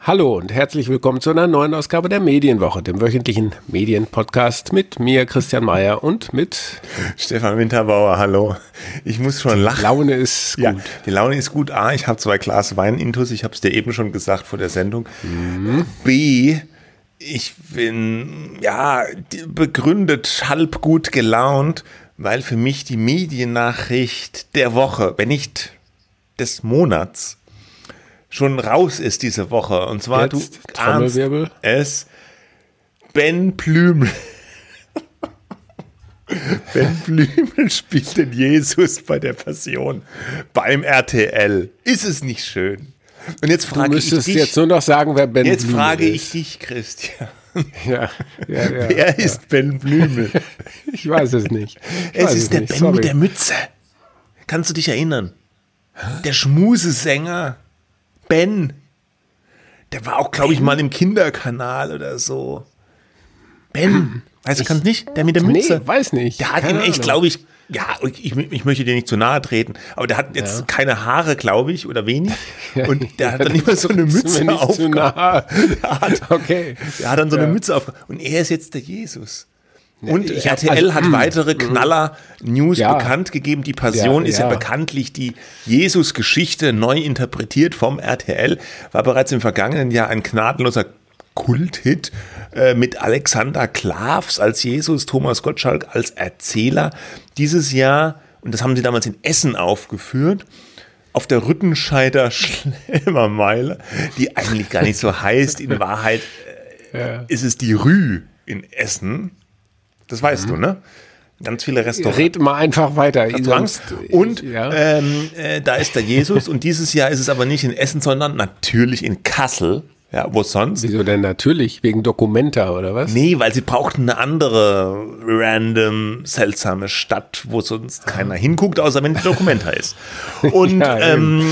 Hallo und herzlich willkommen zu einer neuen Ausgabe der Medienwoche, dem wöchentlichen Medienpodcast mit mir, Christian Mayer und mit Stefan Winterbauer. Hallo. Ich muss schon lachen. Die Laune ist gut. Ja, die Laune ist gut. A, ich habe zwei Glas Wein intus. Ich habe es dir eben schon gesagt vor der Sendung. Mhm. B, ich bin ja begründet halb gut gelaunt, weil für mich die Mediennachricht der Woche, wenn nicht des Monats, schon raus ist diese Woche. Und zwar Jetzt, du ahnst es Ben Blümel. ben Blümel spielt den Jesus bei der Passion beim RTL. Ist es nicht schön? Und jetzt frage ich dich. jetzt nur noch sagen, wer Ben jetzt Blümel frage ist. ich dich, Christian. Ja, ja, ja, Wer ja. ist Ben Blümel? Ich weiß es nicht. Ich Es ist der nicht. Ben Sorry. mit der Mütze. Kannst du dich erinnern? Der Schmusesänger Ben. Der war auch, glaube ich, mal im Kinderkanal oder so. Ben. Weißt du, kannst nicht? Der mit der Mütze. Nee, weiß nicht. Der hat Keine ihn echt, glaube ich, ja, ich, ich möchte dir nicht zu nahe treten, aber der hat jetzt Ja. keine Haare, glaube ich, oder wenig. Und der hat dann immer so eine Mütze zu auf. nah. Der hat, Okay. der hat dann so Ja. eine Mütze auf. Und er ist jetzt der Jesus. Und hab- RTL also, hat weitere Knaller-News Ja. bekannt gegeben. Die Passion Ja, ist ja ja. bekanntlich die Jesus-Geschichte neu interpretiert vom RTL. War bereits im vergangenen Jahr ein gnadenloser Kulthit äh, mit Alexander Klavs als Jesus, Thomas Gottschalk als Erzähler. Dieses Jahr, und das haben sie damals in Essen aufgeführt, auf der Rüttenscheider Schlemmermeile, die eigentlich gar nicht so heißt. In Wahrheit Ja. ist es die Rü in Essen. Das weißt du, ne? Ganz viele Restaurants. Red mal einfach weiter. Sonst- Und ja. ähm, äh, da ist der Jesus. und dieses Jahr ist es aber nicht in Essen, sondern natürlich in Kassel. Ja, wo sonst? Wieso denn natürlich? Wegen Documenta oder was? Nee, weil sie brauchten eine andere random, seltsame Stadt, wo sonst keiner hinguckt, außer wenn die Dokumenta ist. Und, Ja, ähm,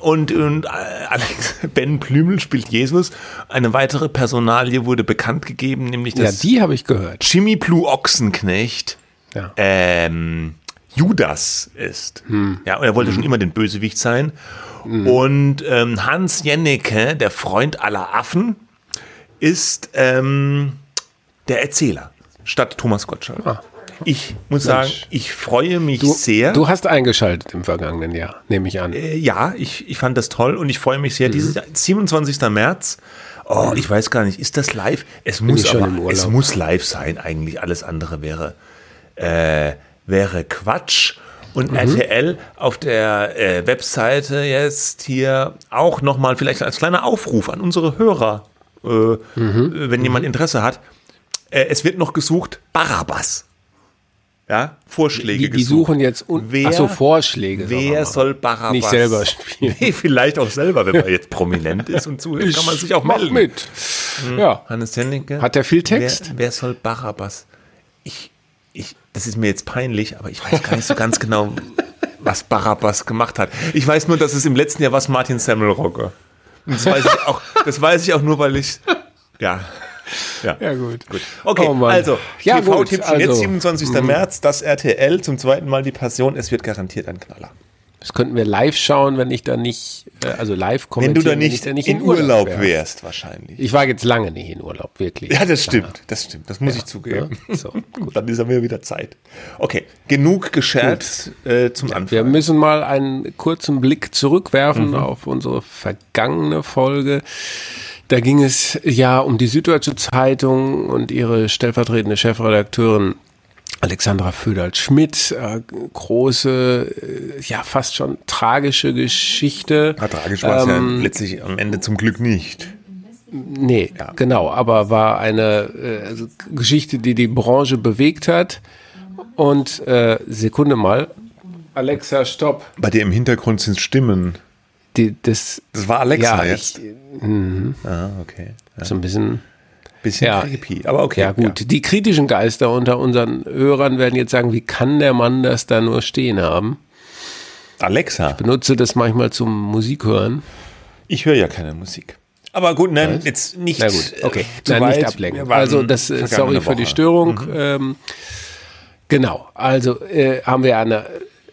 und, und äh, Alex, Ben Blümel spielt Jesus. Eine weitere Personalie wurde bekannt gegeben, nämlich Ja, das die habe ich gehört. Jimmy Blue Ochsenknecht Ja. ähm, Judas ist. Hm. Ja, und er wollte schon immer den Bösewicht sein. Und ähm, Hans Jennecke, der Freund aller Affen, ist ähm, der Erzähler statt Thomas Gottschalk. Ah. Ich muss sagen, ich freue mich Du, sehr. du hast eingeschaltet im vergangenen Jahr, nehme ich an. Äh, ja, ich, ich fand das toll und ich freue mich Mhm. sehr. Dieses Jahr, 27. März. Oh, ich weiß gar nicht, ist das live? Es muss aber, es muss live sein. Eigentlich alles andere wäre äh, wäre Quatsch. Und Mhm. RTL auf der äh, Webseite jetzt hier auch nochmal vielleicht als kleiner Aufruf an unsere Hörer, äh, Mhm. äh, wenn jemand Interesse hat. Äh, es wird noch gesucht Barabbas. Ja, Vorschläge Die, die gesucht. suchen jetzt Wer- Ach so, Vorschläge. Wer soll. Barabbas Nicht selber spielen. Nee, vielleicht auch selber, wenn man jetzt prominent ist und zuhört, kann man sich auch Mach melden. mit. Ja. Hannes Tennecke. Hat der viel Text? Wer, wer soll Barabbas? Ich, ich, das ist mir jetzt peinlich, aber ich weiß gar nicht so ganz genau, was Barabbas gemacht hat. Ich weiß nur, dass es im letzten Jahr war Martin Semmelrogge. Und das weiß ich auch, das weiß ich auch nur, weil ich, ja. Ja. Ja, gut. Okay, Oh also, Ja, gut, TV-Tippchen also, jetzt 27. März, das RTL, zum zweiten Mal die Passion, es wird garantiert ein Knaller. Das könnten wir live schauen, wenn ich da nicht, äh, also live Wenn kommentieren. du da ich nicht, da in, Urlaub wäre. wärst, wahrscheinlich. Ich war jetzt lange nicht in Urlaub, wirklich. Ja, das stimmt, das stimmt, das muss ich zugeben. Ja, so, gut. Dann ist ja mir wieder Zeit. Okay, genug gescherzt äh, zum Anfang. Wir müssen mal einen kurzen Blick zurückwerfen Mhm. auf unsere vergangene Folge. Da ging es ja um die Süddeutsche Zeitung und ihre stellvertretende Chefredakteurin Alexandra Föderl-Schmidt. Äh, große, äh, ja fast schon tragische Geschichte. Ja, tragisch war es Ähm, ja letztlich am Ende zum Glück nicht. Nee, ja. genau, aber war eine äh, also Geschichte, die die Branche bewegt hat. Und äh, Sekunde mal, Alexa, stopp. Bei dir im Hintergrund sind Stimmen. Die, das, das war Alexa ja, jetzt. Ich, mhm. ah, okay. Ja. So ein bisschen. Bisschen ja, creepy, aber okay. Ja, gut. Ja. Die kritischen Geister unter unseren Hörern werden jetzt sagen, wie kann der Mann das da nur stehen haben? Alexa. Ich benutze das manchmal zum Musik hören. Ich höre ja keine Musik. Aber gut, nein, Was? jetzt nicht. Na gut, okay. Äh, nein, nicht ablenken. Also, das, äh, sorry für die Störung. Mhm. Ähm, genau. Also, äh, haben wir eine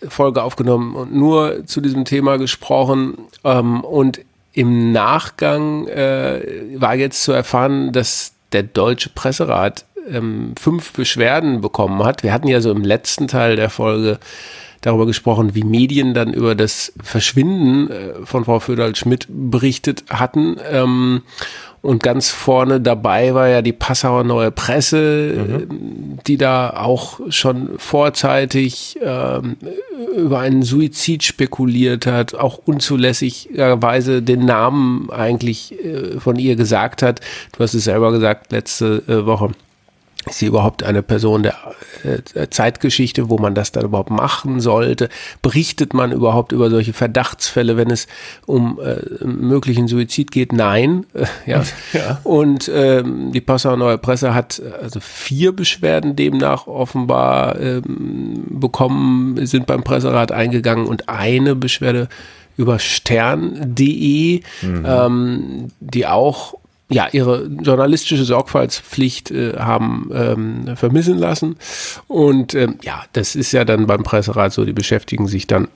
Folge aufgenommen und nur zu diesem Thema gesprochen. Ähm, und im Nachgang äh, war jetzt zu erfahren, dass der Deutsche Presserat ähm, fünf Beschwerden bekommen hat. Wir hatten ja so im letzten Teil der Folge darüber gesprochen, wie Medien dann über das Verschwinden äh, von Frau Föderl-Schmidt berichtet hatten. Ähm, und ganz vorne dabei war ja die Passauer Neue Presse, mhm. die da auch schon vorzeitig ähm, über einen Suizid spekuliert hat, auch unzulässigerweise den Namen eigentlich äh, von ihr gesagt hat. Du hast es selber gesagt letzte äh, Woche ist sie überhaupt eine Person der äh, Zeitgeschichte, wo man das dann überhaupt machen sollte? Berichtet man überhaupt über solche Verdachtsfälle, wenn es um äh, möglichen Suizid geht? Nein. Äh, ja. ja. Und ähm, die Passauer Neue Presse hat also vier Beschwerden demnach offenbar ähm, bekommen, sind beim Presserat eingegangen und eine Beschwerde über stern.de, mhm. ähm, die auch ja, ihre journalistische Sorgfaltspflicht äh, haben ähm, vermissen lassen. Und ähm, ja, das ist ja dann beim Presserat so, die beschäftigen sich dann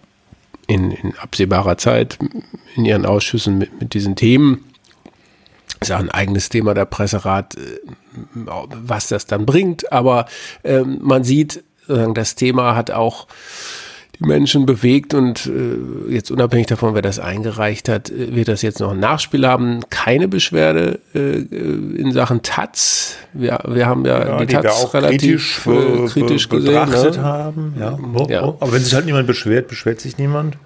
in, in absehbarer Zeit in ihren Ausschüssen mit, mit diesen Themen. Ist ja ein eigenes Thema der Presserat, äh, was das dann bringt. Aber ähm, man sieht, das Thema hat auch die Menschen bewegt und äh, jetzt unabhängig davon, wer das eingereicht hat, äh, wird das jetzt noch ein Nachspiel haben. Keine Beschwerde äh, in Sachen Taz. Wir, wir haben ja, ja die, die Taz relativ kritisch, äh, kritisch be gesehen. Betrachtet ne? haben. Ja. Oh, ja. Oh. Aber wenn sich halt niemand beschwert, beschwert sich niemand.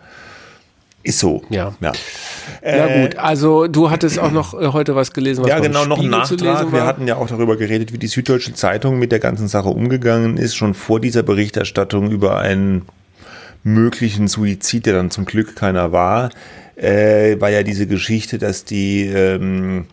Ist so. Ja. ja. Na gut, also du hattest auch noch äh, heute was gelesen, was Ja, genau, noch ein Nachtrag. Wir hatten ja auch darüber geredet, wie die Süddeutsche Zeitung mit der ganzen Sache umgegangen ist, schon vor dieser Berichterstattung über einen möglichen Suizid, der dann zum Glück keiner war, äh, war ja diese Geschichte, dass die, ähm,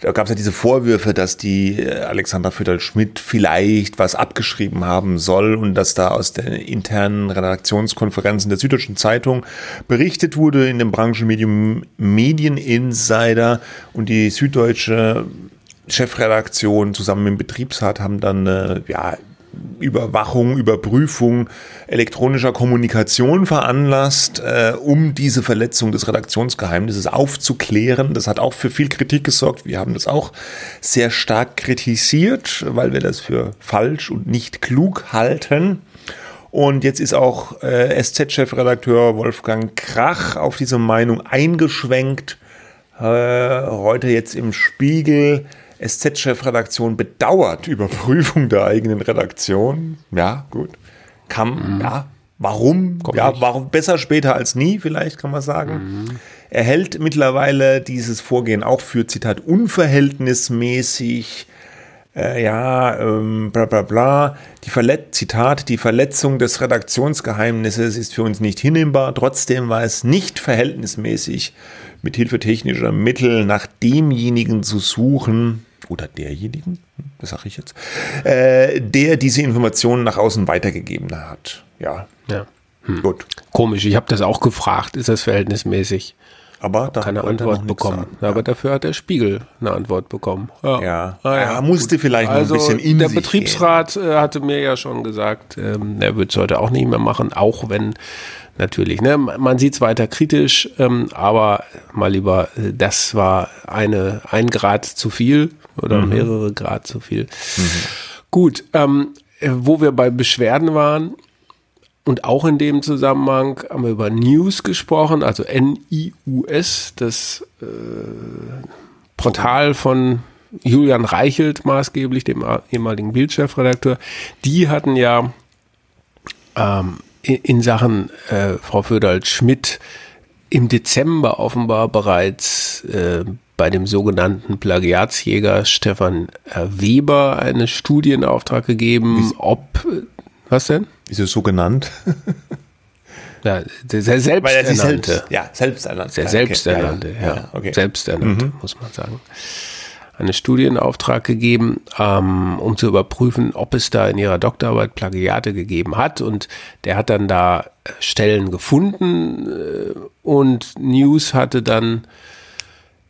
da gab es ja diese Vorwürfe, dass die äh, Alexandra Fütterl-Schmidt vielleicht was abgeschrieben haben soll und dass da aus den internen Redaktionskonferenzen der Süddeutschen Zeitung berichtet wurde in dem Branchenmedium Medieninsider und die Süddeutsche Chefredaktion zusammen mit dem Betriebsrat haben dann äh, ja Überwachung, Überprüfung elektronischer Kommunikation veranlasst, äh, um diese Verletzung des Redaktionsgeheimnisses aufzuklären. Das hat auch für viel Kritik gesorgt. Wir haben das auch sehr stark kritisiert, weil wir das für falsch und nicht klug halten. Und jetzt ist auch äh, SZ-Chefredakteur Wolfgang Krach auf diese Meinung eingeschwenkt. Äh, heute jetzt im Spiegel SZ-Chefredaktion bedauert Überprüfung der eigenen Redaktion. Ja, gut. Kann, mhm. ja, warum? Komm ja, warum besser später als nie, vielleicht kann man sagen. Mhm. Er hält mittlerweile dieses Vorgehen auch für, Zitat, unverhältnismäßig. Äh, ja, ähm, bla bla bla. Die Verlet Zitat, die Verletzung des Redaktionsgeheimnisses ist für uns nicht hinnehmbar. Trotzdem war es nicht verhältnismäßig, mit Hilfe technischer Mittel nach demjenigen zu suchen, oder derjenigen, das sage ich jetzt, äh, der diese Informationen nach außen weitergegeben hat. Ja. Ja. Hm. Gut. Komisch, ich habe das auch gefragt, ist das verhältnismäßig? Aber da keine Antwort bekommen. Ja. Aber dafür hat der Spiegel eine Antwort bekommen. Ja, ja. Ah, ja. musste Gut. vielleicht also noch ein bisschen in Der Betriebsrat gehen. Äh, hatte mir ja schon gesagt, ähm, er wird es heute auch nicht mehr machen, auch wenn natürlich. Ne? Man sieht es weiter kritisch, ähm, aber mal lieber, äh, das war eine, ein Grad zu viel oder mhm. mehrere Grad zu viel. Mhm. Gut, ähm, äh, wo wir bei Beschwerden waren und auch in dem Zusammenhang haben wir über News gesprochen, also N-I-U-S, das äh, Portal von Julian Reichelt maßgeblich, dem ehemaligen Bildchefredakteur. Die hatten ja ähm, in Sachen äh, Frau Föderl-Schmidt im Dezember offenbar bereits äh, bei dem sogenannten Plagiatsjäger Stefan äh, Weber eine Studie in Auftrag gegeben, ob, äh, was denn? Wieso so genannt? Ja, sehr selbsternannte. Selbst, ja, selbsternannte. Sehr selbsternannte, okay. ja, ja. ja okay. selbsternannte, mhm. muss man sagen. Eine Studie in Auftrag gegeben, ähm, um zu überprüfen, ob es da in ihrer Doktorarbeit Plagiate gegeben hat. Und der hat dann da äh, Stellen gefunden äh, und News hatte dann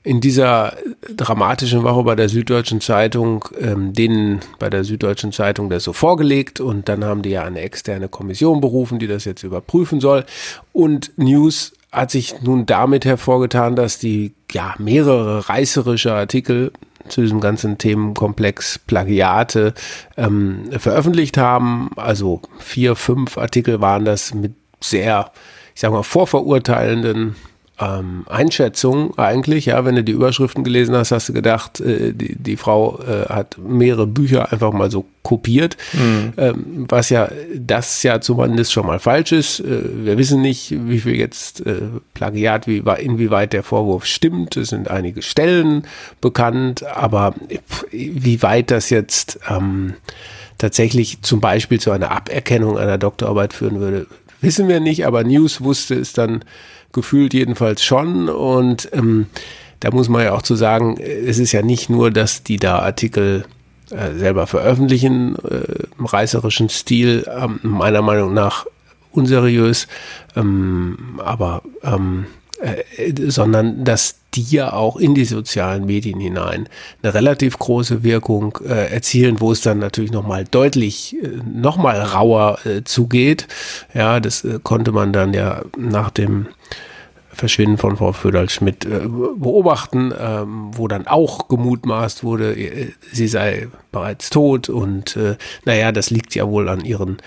in dieser dramatischen Woche bei der Süddeutschen Zeitung, ähm, denen bei der Süddeutschen Zeitung das so vorgelegt und dann haben die ja eine externe Kommission berufen, die das jetzt überprüfen soll. Und News hat sich nun damit hervorgetan, dass die ja mehrere reißerische Artikel zu diesem ganzen Themenkomplex Plagiate ähm, veröffentlicht haben. Also vier, fünf Artikel waren das mit sehr, ich sag mal, vorverurteilenden ähm, Einschätzung eigentlich, ja, wenn du die Überschriften gelesen hast, hast du gedacht, äh, die, die Frau äh, hat mehrere Bücher einfach mal so kopiert, mhm. ähm, was ja das ja zumindest schon mal falsch ist. Äh, wir wissen nicht, wie viel jetzt äh, Plagiat, wie, inwieweit der Vorwurf stimmt. Es sind einige Stellen bekannt, aber wie weit das jetzt ähm, tatsächlich zum Beispiel zu einer Aberkennung einer Doktorarbeit führen würde, wissen wir nicht, aber News wusste es dann gefühlt jedenfalls schon. Und ähm, da muss man ja auch zu sagen, es ist ja nicht nur, dass die da Artikel äh, selber veröffentlichen, äh, im reißerischen Stil, äh, meiner Meinung nach unseriös, ähm, aber ähm, äh, sondern dass die ja auch in die sozialen Medien hinein eine relativ große Wirkung äh, erzielen, wo es dann natürlich nochmal deutlich, äh, nochmal rauer äh, zugeht. Ja, das äh, konnte man dann ja nach dem Verschwinden von Frau Föderl-Schmidt beobachten, ähm, wo dann auch gemutmaßt wurde, sie sei bereits tot und naja, das liegt ja wohl an ihren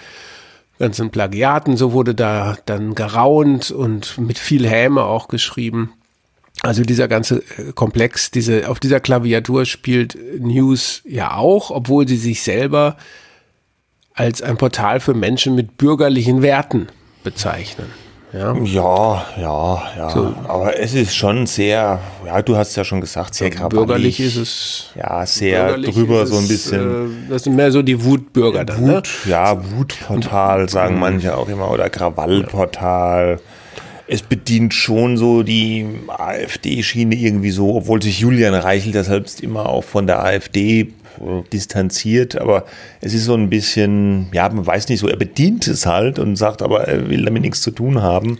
ganzen Plagiaten. So wurde da dann geraunt und mit viel Häme auch geschrieben. Also dieser ganze äh, Komplex, diese, auf dieser Klaviatur spielt News ja auch, obwohl sie sich selber als ein Portal für Menschen mit bürgerlichen Werten bezeichnen. Ja, ja, ja. ja. So. Aber es ist schon sehr, ja, du hast es ja schon gesagt, sehr ja, Bürgerlich ist es. Ja, sehr drüber so ein bisschen. Äh, das sind mehr so die Wutbürger dann, ne? Wut, ne? Ja, Wutportal sagen manche auch immer oder Krawallportal. Ja. Es bedient schon so die AfD-Schiene irgendwie so, obwohl sich Julian Reichel das selbst immer auch von der AfD distanziert, aber es ist so ein bisschen, ja, man weiß nicht so, er bedient es halt und sagt, aber er will damit nichts zu tun haben.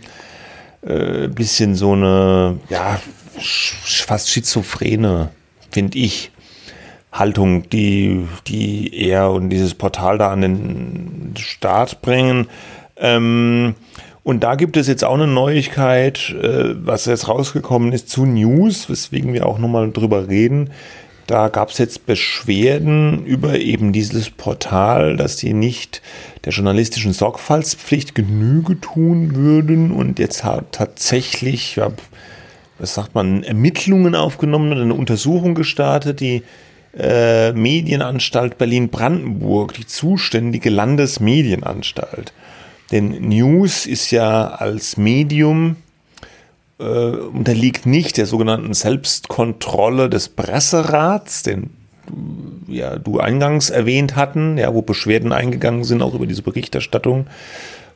Äh, bisschen so eine, ja, fast schizophrene, finde ich, Haltung, die, die er und dieses Portal da an den Start bringen. Ähm, und da gibt es jetzt auch eine Neuigkeit, äh, was jetzt rausgekommen ist zu News, weswegen wir auch nochmal drüber reden. Da gab es jetzt Beschwerden über eben dieses Portal, dass die nicht der journalistischen Sorgfaltspflicht Genüge tun würden und jetzt hat tatsächlich, ja, was sagt man, Ermittlungen aufgenommen und eine Untersuchung gestartet, die äh, Medienanstalt Berlin-Brandenburg, die zuständige Landesmedienanstalt. Denn News ist ja als Medium äh, unterliegt nicht der sogenannten Selbstkontrolle des Presserats, den ja, du eingangs erwähnt hatten, ja, wo Beschwerden eingegangen sind, auch über diese Berichterstattung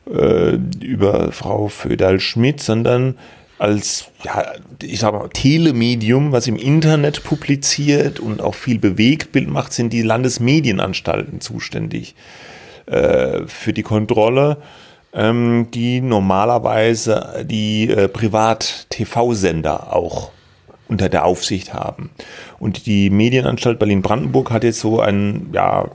äh, über Frau Föderl-Schmidt, sondern als, ja, ich sag mal, Telemedium, was im Internet publiziert und auch viel Bewegtbild macht, sind die Landesmedienanstalten zuständig äh, für die Kontrolle ähm, die normalerweise die äh, Privat-TV-Sender auch unter der Aufsicht haben. Und die Medienanstalt Berlin-Brandenburg hat jetzt so ein, ja,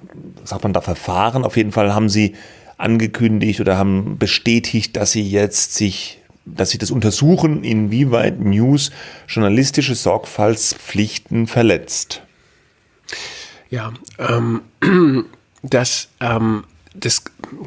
sagt man da Verfahren, auf jeden Fall haben sie angekündigt oder haben bestätigt, dass sie jetzt sich, dass sie das untersuchen, inwieweit News journalistische Sorgfaltspflichten verletzt. Ja, ähm, das ähm, das,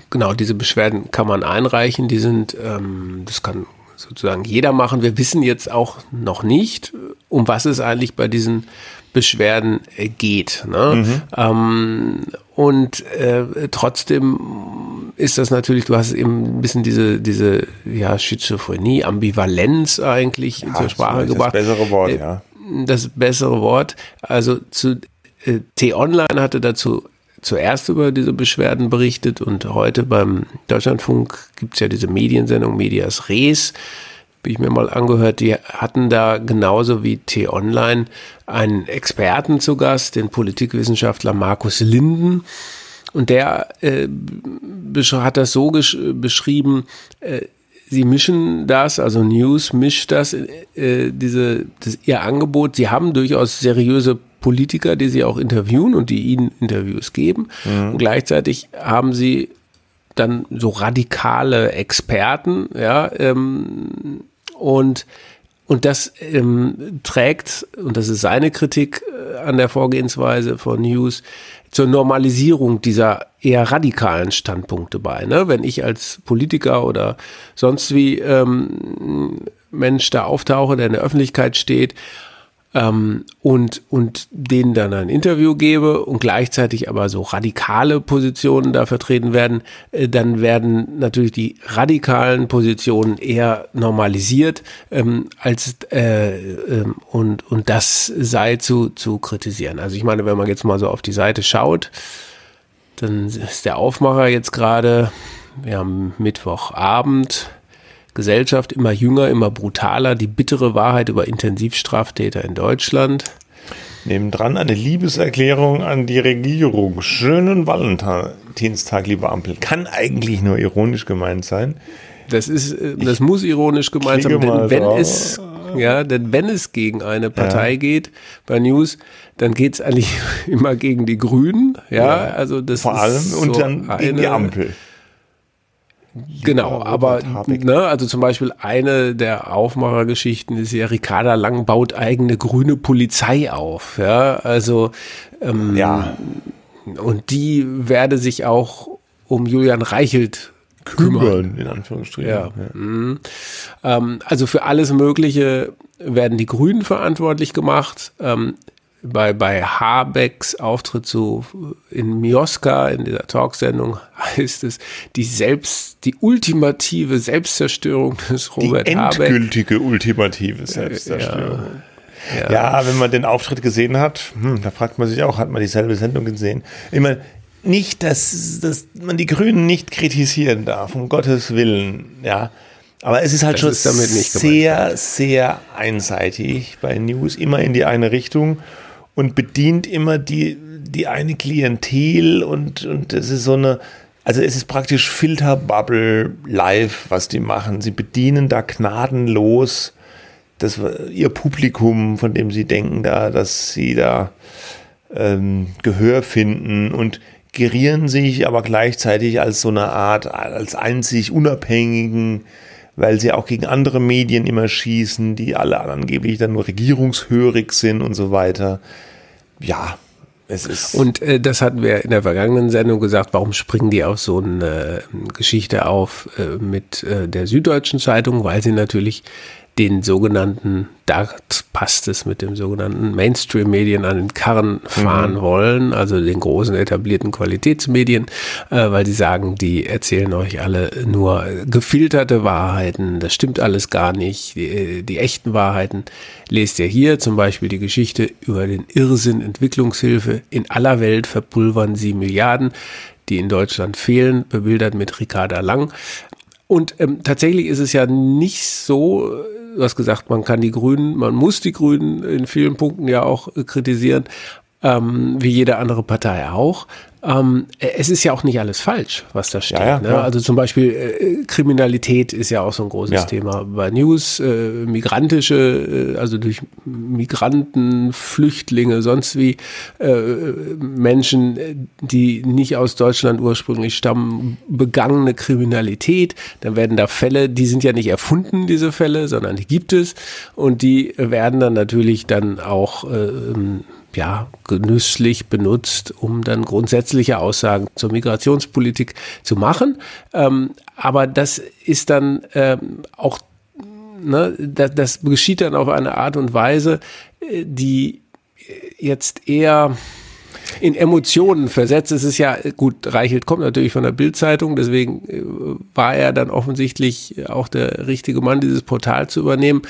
genau, diese Beschwerden kann man einreichen. Die sind, ähm, das kann sozusagen jeder machen. Wir wissen jetzt auch noch nicht, um was es eigentlich bei diesen Beschwerden äh, geht. Ne? Mhm. Ähm, und äh, trotzdem ist das natürlich, du hast eben ein bisschen diese, diese ja, Schizophrenie, Ambivalenz eigentlich ja, zur Sprache gebracht. Das bessere Wort, äh, ja das bessere Wort. Also zu äh, T-Online hatte dazu zuerst über diese Beschwerden berichtet und heute beim Deutschlandfunk gibt es ja diese Mediensendung Medias Res, bin ich mir mal angehört, die hatten da genauso wie T-Online einen Experten zu Gast, den Politikwissenschaftler Markus Linden. Und der äh, hat das so beschrieben, äh, sie mischen das, also News mischt das, äh, diese, das, ihr Angebot. Sie haben durchaus seriöse Politiker, die sie auch interviewen und die ihnen Interviews geben. Mhm. Und gleichzeitig haben sie dann so radikale Experten, ja, ähm, und und das ähm, trägt, und das ist seine Kritik äh, an der Vorgehensweise von News, zur Normalisierung dieser eher radikalen Standpunkte bei. Ne? Wenn ich als Politiker oder sonst wie ähm, Mensch da auftauche, der in der Öffentlichkeit steht ähm, und, und denen dann ein Interview gebe und gleichzeitig aber so radikale Positionen da vertreten werden, äh, dann werden natürlich die radikalen Positionen eher normalisiert ähm, als äh, äh, und, und das sei zu, zu kritisieren. Also ich meine, wenn man jetzt mal so auf die Seite schaut, dann ist der Aufmacher jetzt gerade, wir haben Mittwochabend, Gesellschaft immer jünger, immer brutaler, die bittere Wahrheit über Intensivstraftäter in Deutschland. Nebendran eine Liebeserklärung an die Regierung. Schönen Valentinstag, liebe Ampel. Kann eigentlich nur ironisch gemeint sein. Das ist, äh, das ich muss ironisch gemeint sein, denn wenn es, ja, denn wenn es gegen eine Partei ja. geht bei News, dann geht es eigentlich immer gegen die Grünen, ja, ja. also das Vor allem so und dann gegen die Ampel. Genau, aber ne, also zum Beispiel eine der Aufmachergeschichten ist ja, Ricarda Lang baut eigene grüne Polizei auf. Ja, also ähm, ja. und die werde sich auch um Julian Reichelt kümmern, kümmern in Anführungsstrichen. Ja. ja. Mhm. Ähm, also für alles Mögliche werden die Grünen verantwortlich gemacht. Bei, bei Habecks Auftritt so in Mioska, in dieser Talksendung, heißt es, die selbst, die ultimative Selbstzerstörung des Robert die Habeck. endgültige ultimative Selbstzerstörung. Ja, ja. ja, wenn man den Auftritt gesehen hat, hm, da fragt man sich auch, hat man dieselbe Sendung gesehen? Immer nicht, dass, dass man die Grünen nicht kritisieren darf, um Gottes Willen, ja. Aber es ist halt das schon ist sehr, sehr einseitig bei News, immer in die eine Richtung und bedient immer die, die eine Klientel und, und es ist so eine, also es ist praktisch Filterbubble live, was die machen. Sie bedienen da gnadenlos das, ihr Publikum, von dem sie denken da, dass sie da ähm, Gehör finden und gerieren sich aber gleichzeitig als so eine Art, als einzig unabhängigen, weil sie auch gegen andere Medien immer schießen, die alle angeblich dann nur regierungshörig sind und so weiter ja, es ist. Und äh, das hatten wir in der vergangenen Sendung gesagt, warum springen die auf so eine äh, Geschichte auf äh, mit äh, der Süddeutschen Zeitung, weil sie natürlich den sogenannten, da passt es mit dem sogenannten Mainstream-Medien an den Karren fahren mhm. wollen, also den großen etablierten Qualitätsmedien, äh, weil sie sagen, die erzählen euch alle nur gefilterte Wahrheiten, das stimmt alles gar nicht, die, die echten Wahrheiten lest ihr hier, zum Beispiel die Geschichte über den Irrsinn Entwicklungshilfe. In aller Welt verpulvern sie Milliarden die in Deutschland fehlen, bebildert mit Ricarda Lang. Und ähm, tatsächlich ist es ja nicht so, du hast gesagt, man kann die Grünen, man muss die Grünen in vielen Punkten ja auch kritisieren, ähm, wie jede andere Partei auch ähm, es ist ja auch nicht alles falsch, was da steht. Ja, ja, ne? Also zum Beispiel äh, Kriminalität ist ja auch so ein großes. Thema bei News, äh, migrantische, äh, also durch Migranten, Flüchtlinge, sonst wie äh, Menschen, die nicht aus Deutschland ursprünglich stammen, begangene Kriminalität. Dann werden da Fälle, die sind ja nicht erfunden, diese Fälle, sondern die gibt es und die werden dann natürlich dann auch äh, ja, genüsslich benutzt, um dann grundsätzliche Aussagen zur Migrationspolitik zu machen. Ähm, aber das ist dann ähm, auch, ne, das, das geschieht dann auf eine Art und Weise, äh, die jetzt eher in Emotionen versetzt. Es ist ja, gut, Reichelt kommt natürlich von der Bildzeitung, deswegen äh, war er dann offensichtlich auch der richtige Mann, dieses Portal zu übernehmen.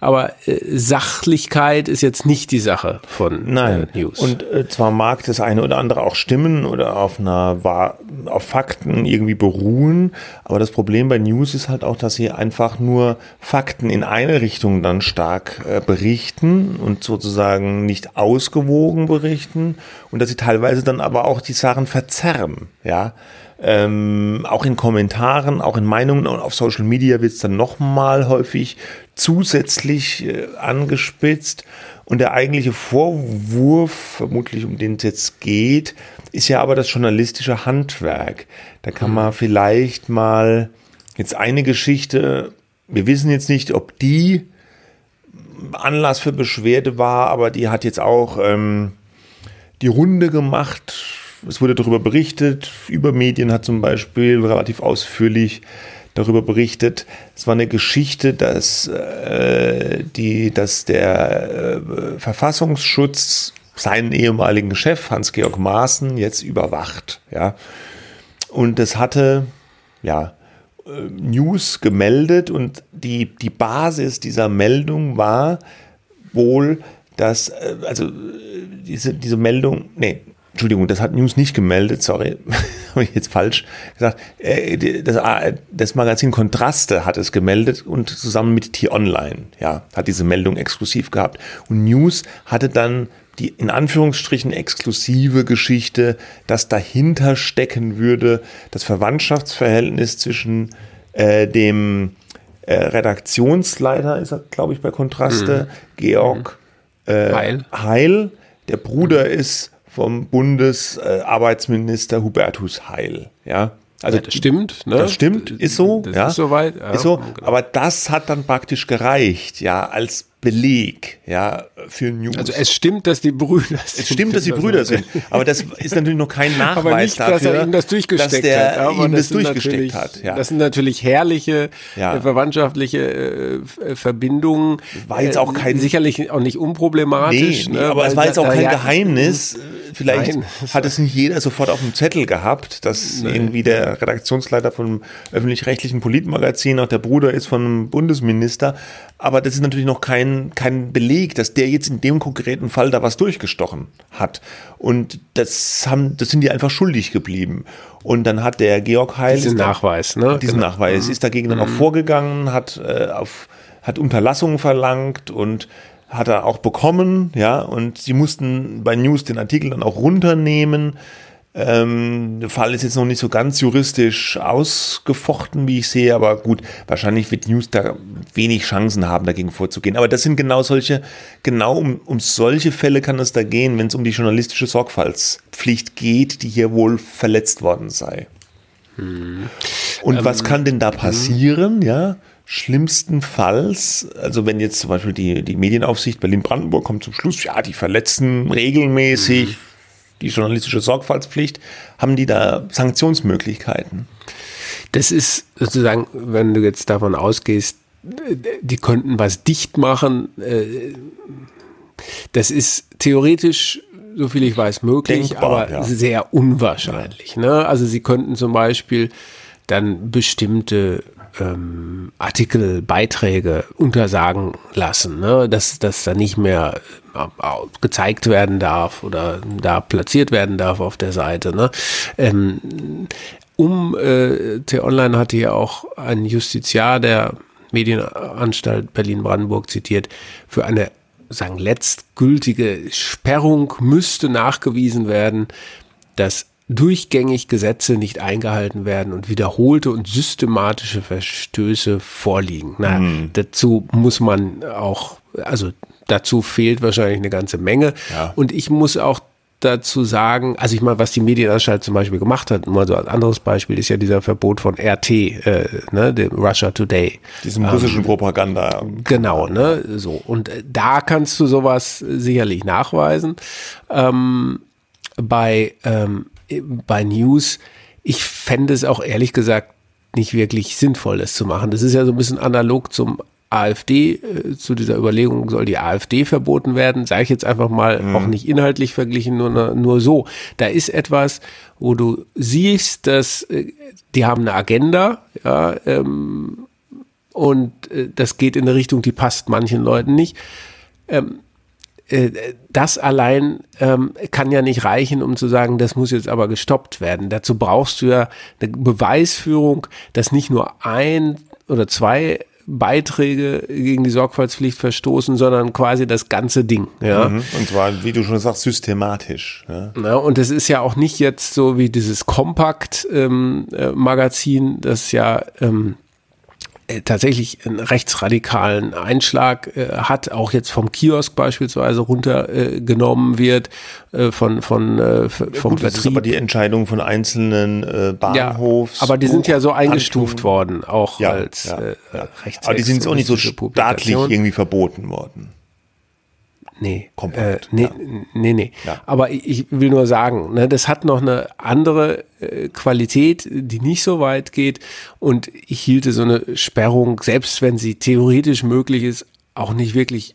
Aber äh, Sachlichkeit ist jetzt nicht die Sache von Nein. Äh, News. Und äh, zwar mag das eine oder andere auch stimmen oder auf einer auf Fakten irgendwie beruhen, aber das Problem bei News ist halt auch, dass sie einfach nur Fakten in eine Richtung dann stark äh, berichten und sozusagen nicht ausgewogen berichten und dass sie teilweise dann aber auch die Sachen verzerren, ja. Ähm, auch in Kommentaren, auch in Meinungen und auf Social Media wird es dann nochmal häufig zusätzlich äh, angespitzt. Und der eigentliche Vorwurf, vermutlich um den es jetzt geht, ist ja aber das journalistische Handwerk. Da kann man vielleicht mal jetzt eine Geschichte, wir wissen jetzt nicht, ob die Anlass für Beschwerde war, aber die hat jetzt auch ähm, die Runde gemacht. Es wurde darüber berichtet. Über Medien hat zum Beispiel relativ ausführlich darüber berichtet. Es war eine Geschichte, dass, äh, die, dass der äh, Verfassungsschutz seinen ehemaligen Chef Hans-Georg Maaßen jetzt überwacht. Ja. Und das hatte, ja, äh, News gemeldet und die, die Basis dieser Meldung war wohl, dass, äh, also diese, diese Meldung, nee, Entschuldigung, das hat News nicht gemeldet, sorry, habe ich jetzt falsch gesagt. Äh, das, das, Magazin Kontraste hat es gemeldet und zusammen mit T-Online, ja, hat diese Meldung exklusiv gehabt. Und News hatte dann die in Anführungsstrichen exklusive Geschichte, das dahinter stecken würde, das Verwandtschaftsverhältnis zwischen äh, dem äh, Redaktionsleiter, ist er, glaube ich, bei Kontraste, mhm. Georg äh, Heil. Heil. Der Bruder ist vom Bundesarbeitsminister Hubertus Heil. Ja, also ja, das stimmt, ne? Das stimmt, ist so. Das ja. ist soweit. Ja, ist so. Genau. Aber das hat dann praktisch gereicht, ja, als Beleg, ja, für News. Also es stimmt, dass die Brüder sind. Es stimmt, dass die Brüder sind. Aber das ist natürlich noch kein Nachweis aber nicht, dafür, dass er ihm das durchgesteckt dass der hat. ihm das, das durchgesteckt hat. Ja. Das sind natürlich herrliche ja. äh, verwandtschaftliche äh, Verbindungen. War jetzt auch kein sicherlich auch nicht unproblematisch. Nee, nee, ne, aber es war jetzt auch kein Geheimnis. Vielleicht Nein. hat es nicht jeder sofort auf dem Zettel gehabt, dass Nein. irgendwie der Redaktionsleiter von öffentlich-rechtlichen Politmagazin auch der Bruder ist von einem Bundesminister. Aber das ist natürlich noch kein, kein Beleg, dass der jetzt in dem konkreten Fall da was durchgestochen hat. Und das haben, das sind die einfach schuldig geblieben. Und dann hat der Georg Heil. Diesen Nachweis, ne? Diesen genau. Nachweis, mhm. ist dagegen dann auch mhm. vorgegangen, hat, äh, auf, hat Unterlassungen verlangt und hat er auch bekommen, ja, und sie mussten bei News den Artikel dann auch runternehmen. Ähm, der Fall ist jetzt noch nicht so ganz juristisch ausgefochten, wie ich sehe, aber gut, wahrscheinlich wird News da wenig Chancen haben, dagegen vorzugehen. Aber das sind genau solche, genau um, um solche Fälle kann es da gehen, wenn es um die journalistische Sorgfaltspflicht geht, die hier wohl verletzt worden sei. Hm. Und ähm, was kann denn da hm. passieren, ja? Schlimmstenfalls, also wenn jetzt zum Beispiel die, die Medienaufsicht Berlin-Brandenburg kommt zum Schluss, ja, die verletzen regelmäßig, mhm die journalistische Sorgfaltspflicht, haben die da Sanktionsmöglichkeiten? Das ist sozusagen, wenn du jetzt davon ausgehst, die könnten was dicht machen. Äh, das ist theoretisch, so viel ich weiß, möglich, Denkbar, aber ja. sehr unwahrscheinlich. Ne? Also sie könnten zum Beispiel dann bestimmte ähm, Artikel, Beiträge untersagen lassen, ne? dass das da nicht mehr äh, gezeigt werden darf oder da platziert werden darf auf der Seite. Ne? Ähm, um äh, T-Online hatte ja auch ein Justiziar der Medienanstalt Berlin-Brandenburg zitiert, für eine sagen letztgültige Sperrung müsste nachgewiesen werden, dass durchgängig Gesetze nicht eingehalten werden und wiederholte und systematische Verstöße vorliegen. Na, mhm. dazu muss man auch, also dazu fehlt wahrscheinlich eine ganze Menge. Ja. Und ich muss auch dazu sagen, also ich meine, was die Medienanstalt zum Beispiel gemacht hat, nur so ein anderes Beispiel ist ja dieser Verbot von RT, äh, ne, dem Russia Today. Diesem russischen ähm, Propaganda. Genau, ne, so. Und äh, da kannst du sowas sicherlich nachweisen. Ähm, bei ähm, bei News, ich fände es auch ehrlich gesagt nicht wirklich sinnvoll, das zu machen. Das ist ja so ein bisschen analog zum AfD, äh, zu dieser Überlegung, soll die AfD verboten werden, sage ich jetzt einfach mal, mhm. auch nicht inhaltlich verglichen, nur, nur so. Da ist etwas, wo du siehst, dass äh, die haben eine Agenda, ja, ähm, und äh, das geht in eine Richtung, die passt manchen Leuten nicht. Ähm, äh, das allein ähm, kann ja nicht reichen, um zu sagen, das muss jetzt aber gestoppt werden. Dazu brauchst du ja eine Beweisführung, dass nicht nur ein oder zwei Beiträge gegen die Sorgfaltspflicht verstoßen, sondern quasi das ganze Ding. Ja. Mhm. Und zwar, wie du schon sagst, systematisch. Ja. ja und es ist ja auch nicht jetzt so wie dieses Kompakt-Magazin, ähm, äh, das ja ähm, äh, tatsächlich einen rechtsradikalen Einschlag äh, hat, auch jetzt vom Kiosk beispielsweise runtergenommen äh, wird, äh, von, von, äh, vom ja, gut, Vertrieb. Das ist aber die Entscheidung von einzelnen äh, Bahnhofs. Ja, aber die sind ja so eingestuft worden, auch ja, als ja, äh, ja. Aber die sind jetzt auch nicht so staatlich irgendwie verboten worden. Nee, Kompakt, äh, nee, ja. nee, nee. Ja. Aber ich will nur sagen, ne, das hat noch eine andere äh, Qualität, die nicht so weit geht. Und ich hielte so eine Sperrung, selbst wenn sie theoretisch möglich ist, auch nicht wirklich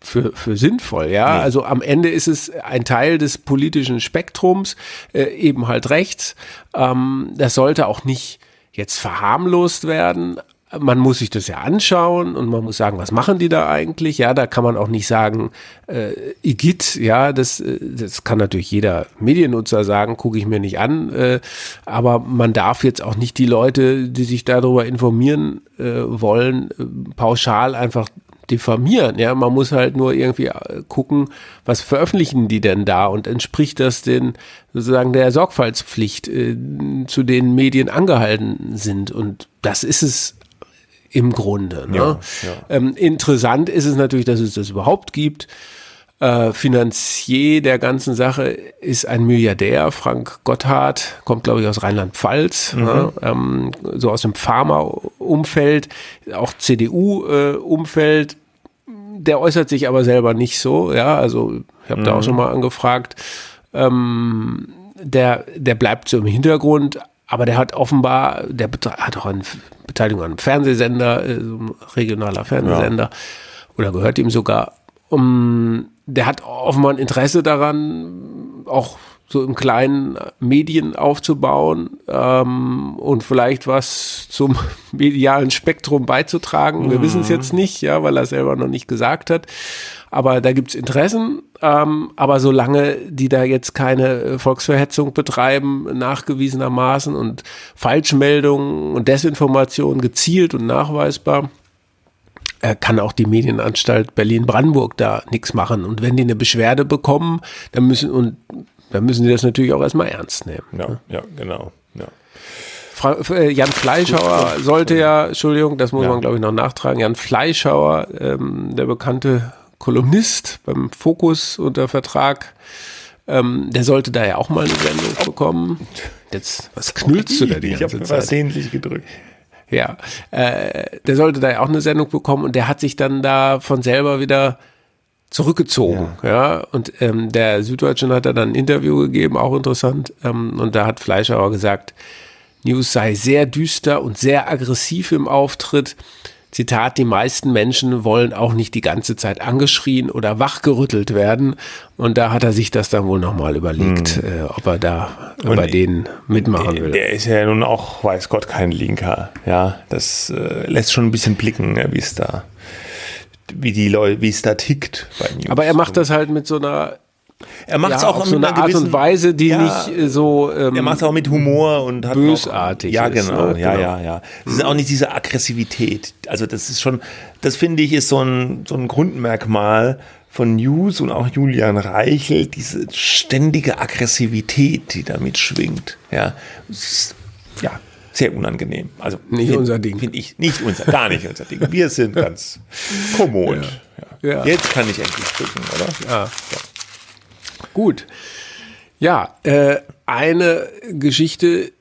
für, für sinnvoll. Ja, nee. also am Ende ist es ein Teil des politischen Spektrums, äh, eben halt rechts. Ähm, das sollte auch nicht jetzt verharmlost werden, man muss sich das ja anschauen und man muss sagen, was machen die da eigentlich? Ja, da kann man auch nicht sagen, äh, Igitt, ja, das, äh, das kann natürlich jeder Mediennutzer sagen, gucke ich mir nicht an, äh, aber man darf jetzt auch nicht die Leute, die sich darüber informieren äh, wollen, äh, pauschal einfach diffamieren. Ja, man muss halt nur irgendwie äh, gucken, was veröffentlichen die denn da und entspricht das den sozusagen der Sorgfaltspflicht, äh, zu den Medien angehalten sind. Und das ist es im Grunde. Ne? Ja, ja. Ähm, interessant ist es natürlich, dass es das überhaupt gibt. Äh, Finanzier der ganzen Sache ist ein Milliardär, Frank Gotthard, kommt glaube ich aus Rheinland-Pfalz, mhm. ne? ähm, so aus dem Pharma-Umfeld, auch CDU-Umfeld. Äh, der äußert sich aber selber nicht so, ja, also ich habe mhm. da auch mhm. schon mal angefragt. Ähm, der, der bleibt so im Hintergrund, aber der hat offenbar, der hat auch eine Beteiligung an einem Fernsehsender, äh, ein regionaler Fernsehsender, ja. oder gehört ihm sogar. Um, der hat offenbar ein Interesse daran, auch so im kleinen Medien aufzubauen ähm, und vielleicht was zum medialen Spektrum beizutragen. Wir mhm. wissen es jetzt nicht, ja, weil er selber noch nicht gesagt hat. Aber da gibt's Interessen. Ähm, aber solange die da jetzt keine Volksverhetzung betreiben, nachgewiesenermaßen und Falschmeldungen und Desinformation gezielt und nachweisbar, äh, kann auch die Medienanstalt Berlin-Brandenburg da nichts machen. Und wenn die eine Beschwerde bekommen, dann müssen und dann müssen die das natürlich auch erstmal ernst nehmen. Ja, ne? ja, genau. Ja. Fra äh, Jan Fleischhauer sollte ja, Entschuldigung, das muss ja. man glaube ich noch nachtragen, Jan Fleischhauer, ähm, der bekannte Kolumnist beim Fokus unter Vertrag. Ähm, der sollte da ja auch mal eine Sendung bekommen. Jetzt, was knüllst du da die ganze ich Zeit? versehentlich gedrückt. Ja, äh, der sollte da ja auch eine Sendung bekommen und der hat sich dann da von selber wieder zurückgezogen. Ja, ja. und ähm, der Süddeutschen hat da dann ein Interview gegeben, auch interessant. Ähm, und da hat Fleischauer gesagt, News sei sehr düster und sehr aggressiv im Auftritt. Zitat, die meisten Menschen wollen auch nicht die ganze Zeit angeschrien oder wachgerüttelt werden. Und da hat er sich das dann wohl nochmal überlegt, hm. äh, ob er da Und bei denen mitmachen will. Der ist ja nun auch, weiß Gott, kein Linker. Ja, das äh, lässt schon ein bisschen blicken, wie es da, wie die Leute, wie es da tickt. Aber er macht das halt mit so einer er macht es ja, auch auf so eine Art und Weise, die ja, nicht äh, so. Ähm, er macht es auch mit Humor und hat bösartig. Ja, genau, ne? ja, genau. ja, ja. Es ist auch nicht diese Aggressivität. Also das ist schon, das finde ich ist so ein so ein Grundmerkmal von News und auch Julian Reichel, diese ständige Aggressivität, die damit schwingt. Ja, ja, sehr unangenehm. Also nicht find, unser Ding. Finde ich nicht unser, gar nicht unser Ding. Wir sind ganz kommod. Ja. Ja. Jetzt kann ich endlich drücken, oder? Ja. Gut. Ja, äh, eine Geschichte,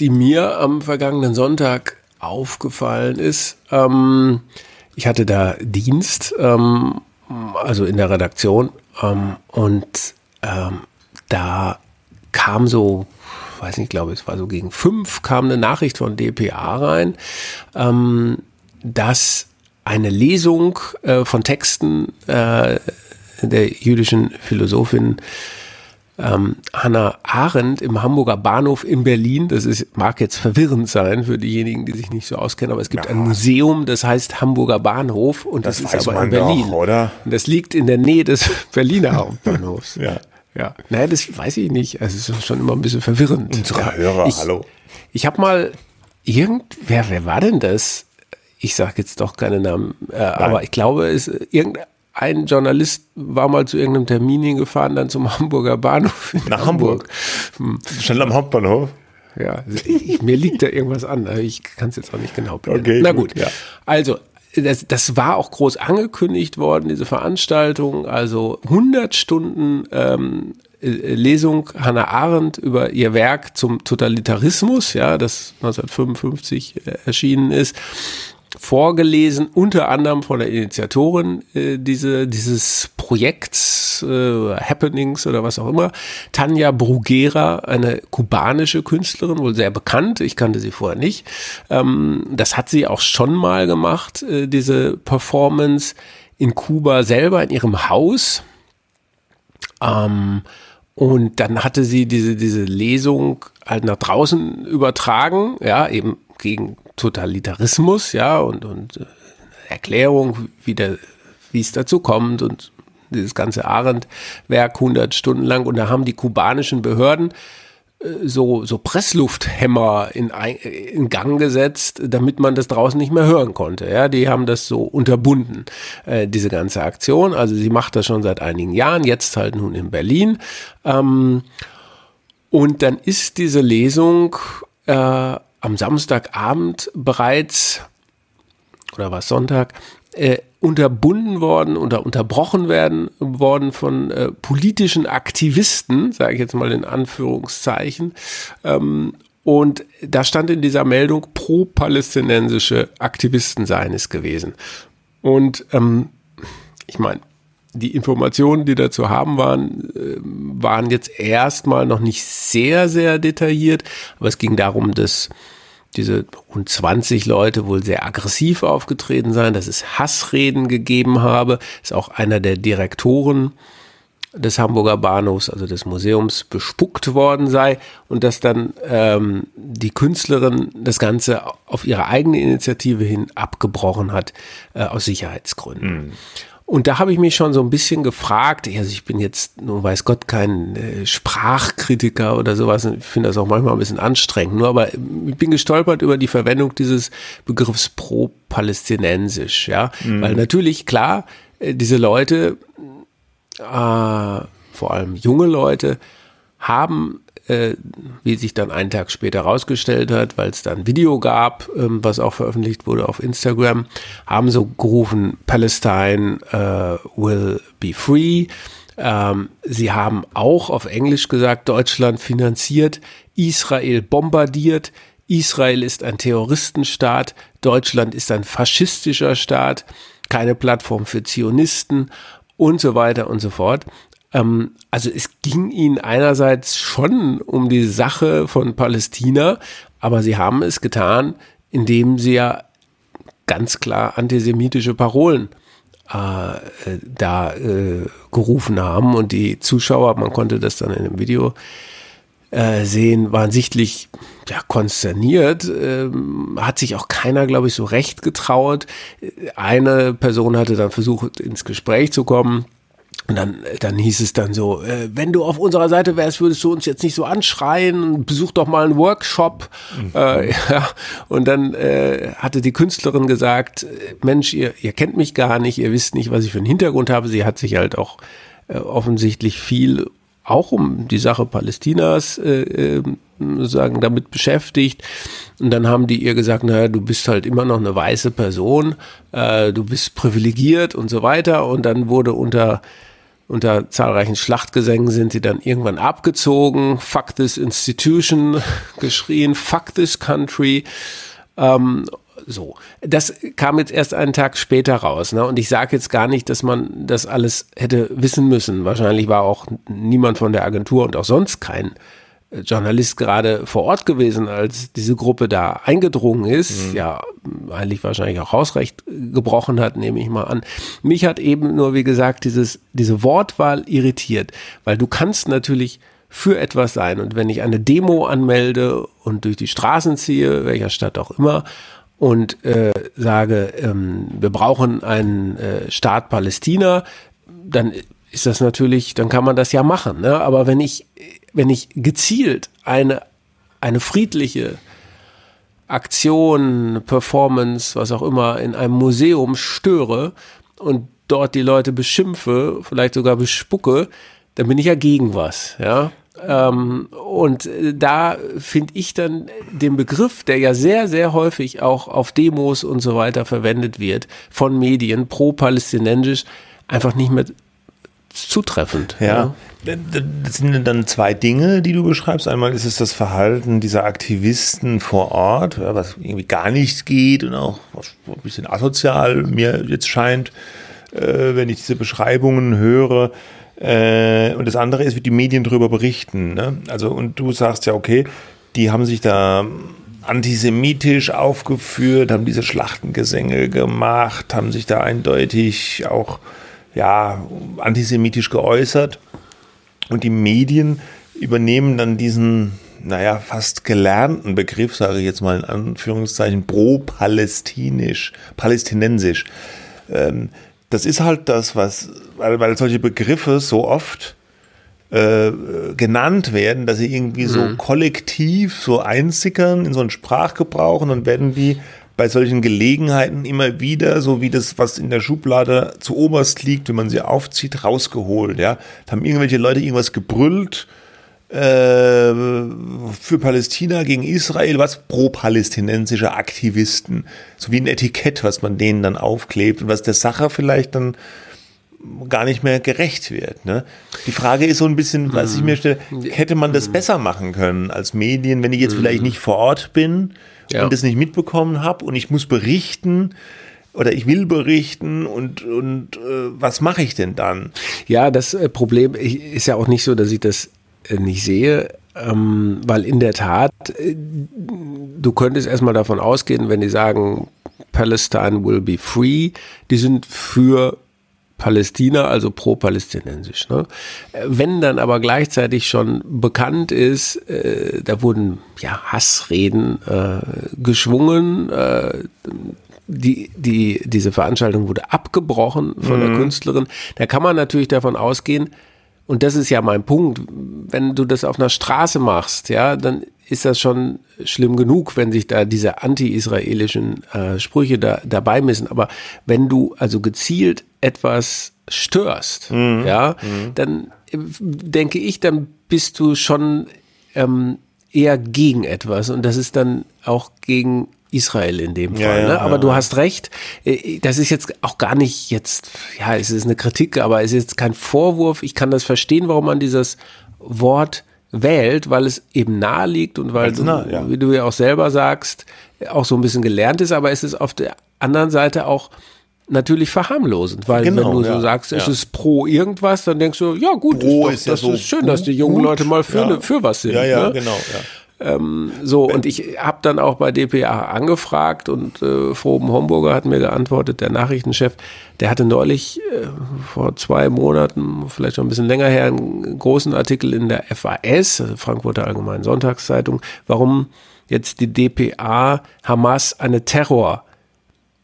die mir am vergangenen Sonntag aufgefallen ist. Ähm, ich hatte da Dienst, ähm, also in der Redaktion, ähm, und ähm, da kam so, weiß nicht, glaube es war so gegen fünf, kam eine Nachricht von DPA rein, ähm, dass eine Lesung äh, von Texten äh, der jüdischen Philosophin ähm, Hannah Arendt im Hamburger Bahnhof in Berlin. Das ist, mag jetzt verwirrend sein für diejenigen, die sich nicht so auskennen, aber es gibt ja. ein Museum, das heißt Hamburger Bahnhof und das, das ist aber in Berlin. Doch, oder? Und das liegt in der Nähe des Berliner Hauptbahnhofs. ja. Ja, naja, das weiß ich nicht. Also es ist schon immer ein bisschen verwirrend. Unsere ja. Hörer, ich, hallo. Ich habe mal irgend, wer, wer war denn das? Ich sage jetzt doch keine Namen, äh, aber ich glaube, es irgendein ein Journalist war mal zu irgendeinem Termin hingefahren, dann zum Hamburger Bahnhof. Nach Hamburg. Hamburg. Hm. Schnell am Hauptbahnhof. Ja, ich, mir liegt da irgendwas an. Ich kann es jetzt auch nicht genau benennen. Okay, Na gut, gut. Ja. also das, das war auch groß angekündigt worden, diese Veranstaltung. Also 100 Stunden ähm, äh, Lesung Hannah Arendt über ihr Werk zum Totalitarismus, ja, das 1955 äh, erschienen ist vorgelesen, unter anderem von der Initiatorin äh, diese, dieses Projekts, äh, Happenings oder was auch immer, Tanja Bruguera, eine kubanische Künstlerin, wohl sehr bekannt, ich kannte sie vorher nicht. Ähm, das hat sie auch schon mal gemacht, äh, diese Performance in Kuba selber, in ihrem Haus. Ähm, und dann hatte sie diese, diese Lesung halt nach draußen übertragen, ja, eben gegen Totalitarismus, ja, und, und äh, Erklärung, wie, der, wie es dazu kommt und dieses ganze Arendt-Werk 100 Stunden lang. Und da haben die kubanischen Behörden äh, so, so Presslufthämmer in, in Gang gesetzt, damit man das draußen nicht mehr hören konnte. Ja, die haben das so unterbunden, äh, diese ganze Aktion. Also sie macht das schon seit einigen Jahren, jetzt halt nun in Berlin. Ähm, und dann ist diese Lesung äh, am Samstagabend bereits, oder was Sonntag, äh, unterbunden worden oder unterbrochen werden worden von äh, politischen Aktivisten, sage ich jetzt mal in Anführungszeichen. Ähm, und da stand in dieser Meldung, pro-palästinensische Aktivisten seien es gewesen. Und ähm, ich meine, die Informationen, die dazu haben waren, äh, waren jetzt erstmal noch nicht sehr, sehr detailliert, aber es ging darum, dass diese rund 20 Leute wohl sehr aggressiv aufgetreten seien, dass es Hassreden gegeben habe, ist auch einer der Direktoren des Hamburger Bahnhofs, also des Museums, bespuckt worden sei und dass dann ähm, die Künstlerin das Ganze auf ihre eigene Initiative hin abgebrochen hat, äh, aus Sicherheitsgründen. Mhm. Und da habe ich mich schon so ein bisschen gefragt, also ich bin jetzt, nun weiß Gott, kein äh, Sprachkritiker oder sowas, ich finde das auch manchmal ein bisschen anstrengend, nur aber ich bin gestolpert über die Verwendung dieses Begriffs pro-palästinensisch, ja, mhm. weil natürlich, klar, äh, diese Leute, äh, vor allem junge Leute, haben äh, wie sich dann einen Tag später herausgestellt hat, weil es dann Video gab, ähm, was auch veröffentlicht wurde auf Instagram, haben so gerufen, Palestine uh, will be free. Ähm, sie haben auch auf Englisch gesagt, Deutschland finanziert, Israel bombardiert, Israel ist ein Terroristenstaat, Deutschland ist ein faschistischer Staat, keine Plattform für Zionisten und so weiter und so fort. Ähm, also es ging ihnen einerseits schon um die Sache von Palästina, aber sie haben es getan, indem sie ja ganz klar antisemitische Parolen äh, da äh, gerufen haben. Und die Zuschauer, man konnte das dann in dem Video äh, sehen, waren sichtlich ja, konsterniert, ähm, hat sich auch keiner, glaube ich, so recht getraut. Eine Person hatte dann versucht, ins Gespräch zu kommen und dann, dann hieß es dann so, äh, wenn du auf unserer Seite wärst, würdest du uns jetzt nicht so anschreien, besuch doch mal einen Workshop. Mhm. Äh, ja. Und dann äh, hatte die Künstlerin gesagt, Mensch, ihr, ihr kennt mich gar nicht, ihr wisst nicht, was ich für einen Hintergrund habe. Sie hat sich halt auch äh, offensichtlich viel auch um die Sache Palästinas äh, äh, sagen damit beschäftigt und dann haben die ihr gesagt, naja, du bist halt immer noch eine weiße Person, äh, du bist privilegiert und so weiter und dann wurde unter unter zahlreichen Schlachtgesängen sind sie dann irgendwann abgezogen, fuck this institution geschrien, fuck this country. Ähm, so, das kam jetzt erst einen Tag später raus. Ne? Und ich sage jetzt gar nicht, dass man das alles hätte wissen müssen. Wahrscheinlich war auch niemand von der Agentur und auch sonst kein Journalist gerade vor Ort gewesen, als diese Gruppe da eingedrungen ist, mhm. ja, eigentlich wahrscheinlich auch Hausrecht gebrochen hat, nehme ich mal an. Mich hat eben nur, wie gesagt, dieses, diese Wortwahl irritiert, weil du kannst natürlich für etwas sein. Und wenn ich eine Demo anmelde und durch die Straßen ziehe, welcher Stadt auch immer, und äh, sage, ähm, wir brauchen einen äh, Staat Palästina, dann ist das natürlich, dann kann man das ja machen. Ne? Aber wenn ich, wenn ich gezielt eine, eine friedliche Aktion, Performance, was auch immer, in einem Museum störe und dort die Leute beschimpfe, vielleicht sogar bespucke, dann bin ich ja gegen was, ja. Ähm, und da finde ich dann den Begriff, der ja sehr, sehr häufig auch auf Demos und so weiter verwendet wird, von Medien pro-palästinensisch, einfach nicht mehr zutreffend. Ja. ja. Das sind dann zwei Dinge, die du beschreibst. Einmal ist es das Verhalten dieser Aktivisten vor Ort, was irgendwie gar nicht geht und auch ein bisschen asozial mir jetzt scheint, äh, wenn ich diese Beschreibungen höre. Äh, und das andere ist, wie die Medien darüber berichten. Ne? Also, und du sagst ja, okay, die haben sich da antisemitisch aufgeführt, haben diese Schlachtengesänge gemacht, haben sich da eindeutig auch ja, antisemitisch geäußert. Und die Medien übernehmen dann diesen, naja, fast gelernten Begriff, sage ich jetzt mal in Anführungszeichen, pro-palästinisch, palästinensisch. Ähm, das ist halt das, was, weil, weil solche Begriffe so oft äh, genannt werden, dass sie irgendwie mhm. so kollektiv so einsickern in so einen Sprachgebrauch und dann werden die bei solchen Gelegenheiten immer wieder, so wie das, was in der Schublade zu oberst liegt, wenn man sie aufzieht, rausgeholt. Ja, da haben irgendwelche Leute irgendwas gebrüllt äh, für Palästina gegen Israel, was pro-palästinensische Aktivisten, so wie ein Etikett, was man denen dann aufklebt und was der Sache vielleicht dann gar nicht mehr gerecht wird. Ne? Die Frage ist so ein bisschen, was ich mir stelle, hätte man das besser machen können als Medien, wenn ich jetzt vielleicht nicht vor Ort bin ja. und das nicht mitbekommen habe und ich muss berichten oder ich will berichten und, und äh, was mache ich denn dann? Ja, das äh, Problem ist ja auch nicht so, dass ich das äh, nicht sehe. Ähm, weil in der Tat, äh, du könntest erstmal davon ausgehen, wenn die sagen, Palestine will be free, die sind für Palästina, also pro-palästinensisch. Ne? Wenn dann aber gleichzeitig schon bekannt ist, äh, da wurden ja Hassreden äh, geschwungen, äh, die, die, diese Veranstaltung wurde abgebrochen von mhm. der Künstlerin, da kann man natürlich davon ausgehen, und das ist ja mein Punkt, wenn du das auf einer Straße machst, ja, dann ist das schon schlimm genug, wenn sich da diese anti-israelischen äh, Sprüche da, dabei missen. Aber wenn du also gezielt etwas störst, mhm. ja, mhm. dann äh, denke ich, dann bist du schon ähm, eher gegen etwas. Und das ist dann auch gegen Israel in dem Fall. Ja, ja, ne? Aber ja, du hast recht, äh, das ist jetzt auch gar nicht jetzt, ja, es ist eine Kritik, aber es ist jetzt kein Vorwurf. Ich kann das verstehen, warum man dieses Wort wählt, weil es eben nahe liegt und weil, nah, du, wie du ja auch selber sagst, auch so ein bisschen gelernt ist, aber es ist auf der anderen Seite auch natürlich verharmlosend, weil genau, wenn du ja, so sagst, es ist pro irgendwas, dann denkst du, ja gut, pro ist, doch, ist das ja so ist schön, dass die jungen gut, Leute mal für, ja. für was sind. Ja, ja, ne? genau. Ja. Ähm, so, und ich habe dann auch bei DPA angefragt und äh, Froben Homburger hat mir geantwortet, der Nachrichtenchef, der hatte neulich äh, vor zwei Monaten, vielleicht schon ein bisschen länger her, einen großen Artikel in der FAS, also Frankfurter Allgemeinen Sonntagszeitung, warum jetzt die DPA Hamas eine Terror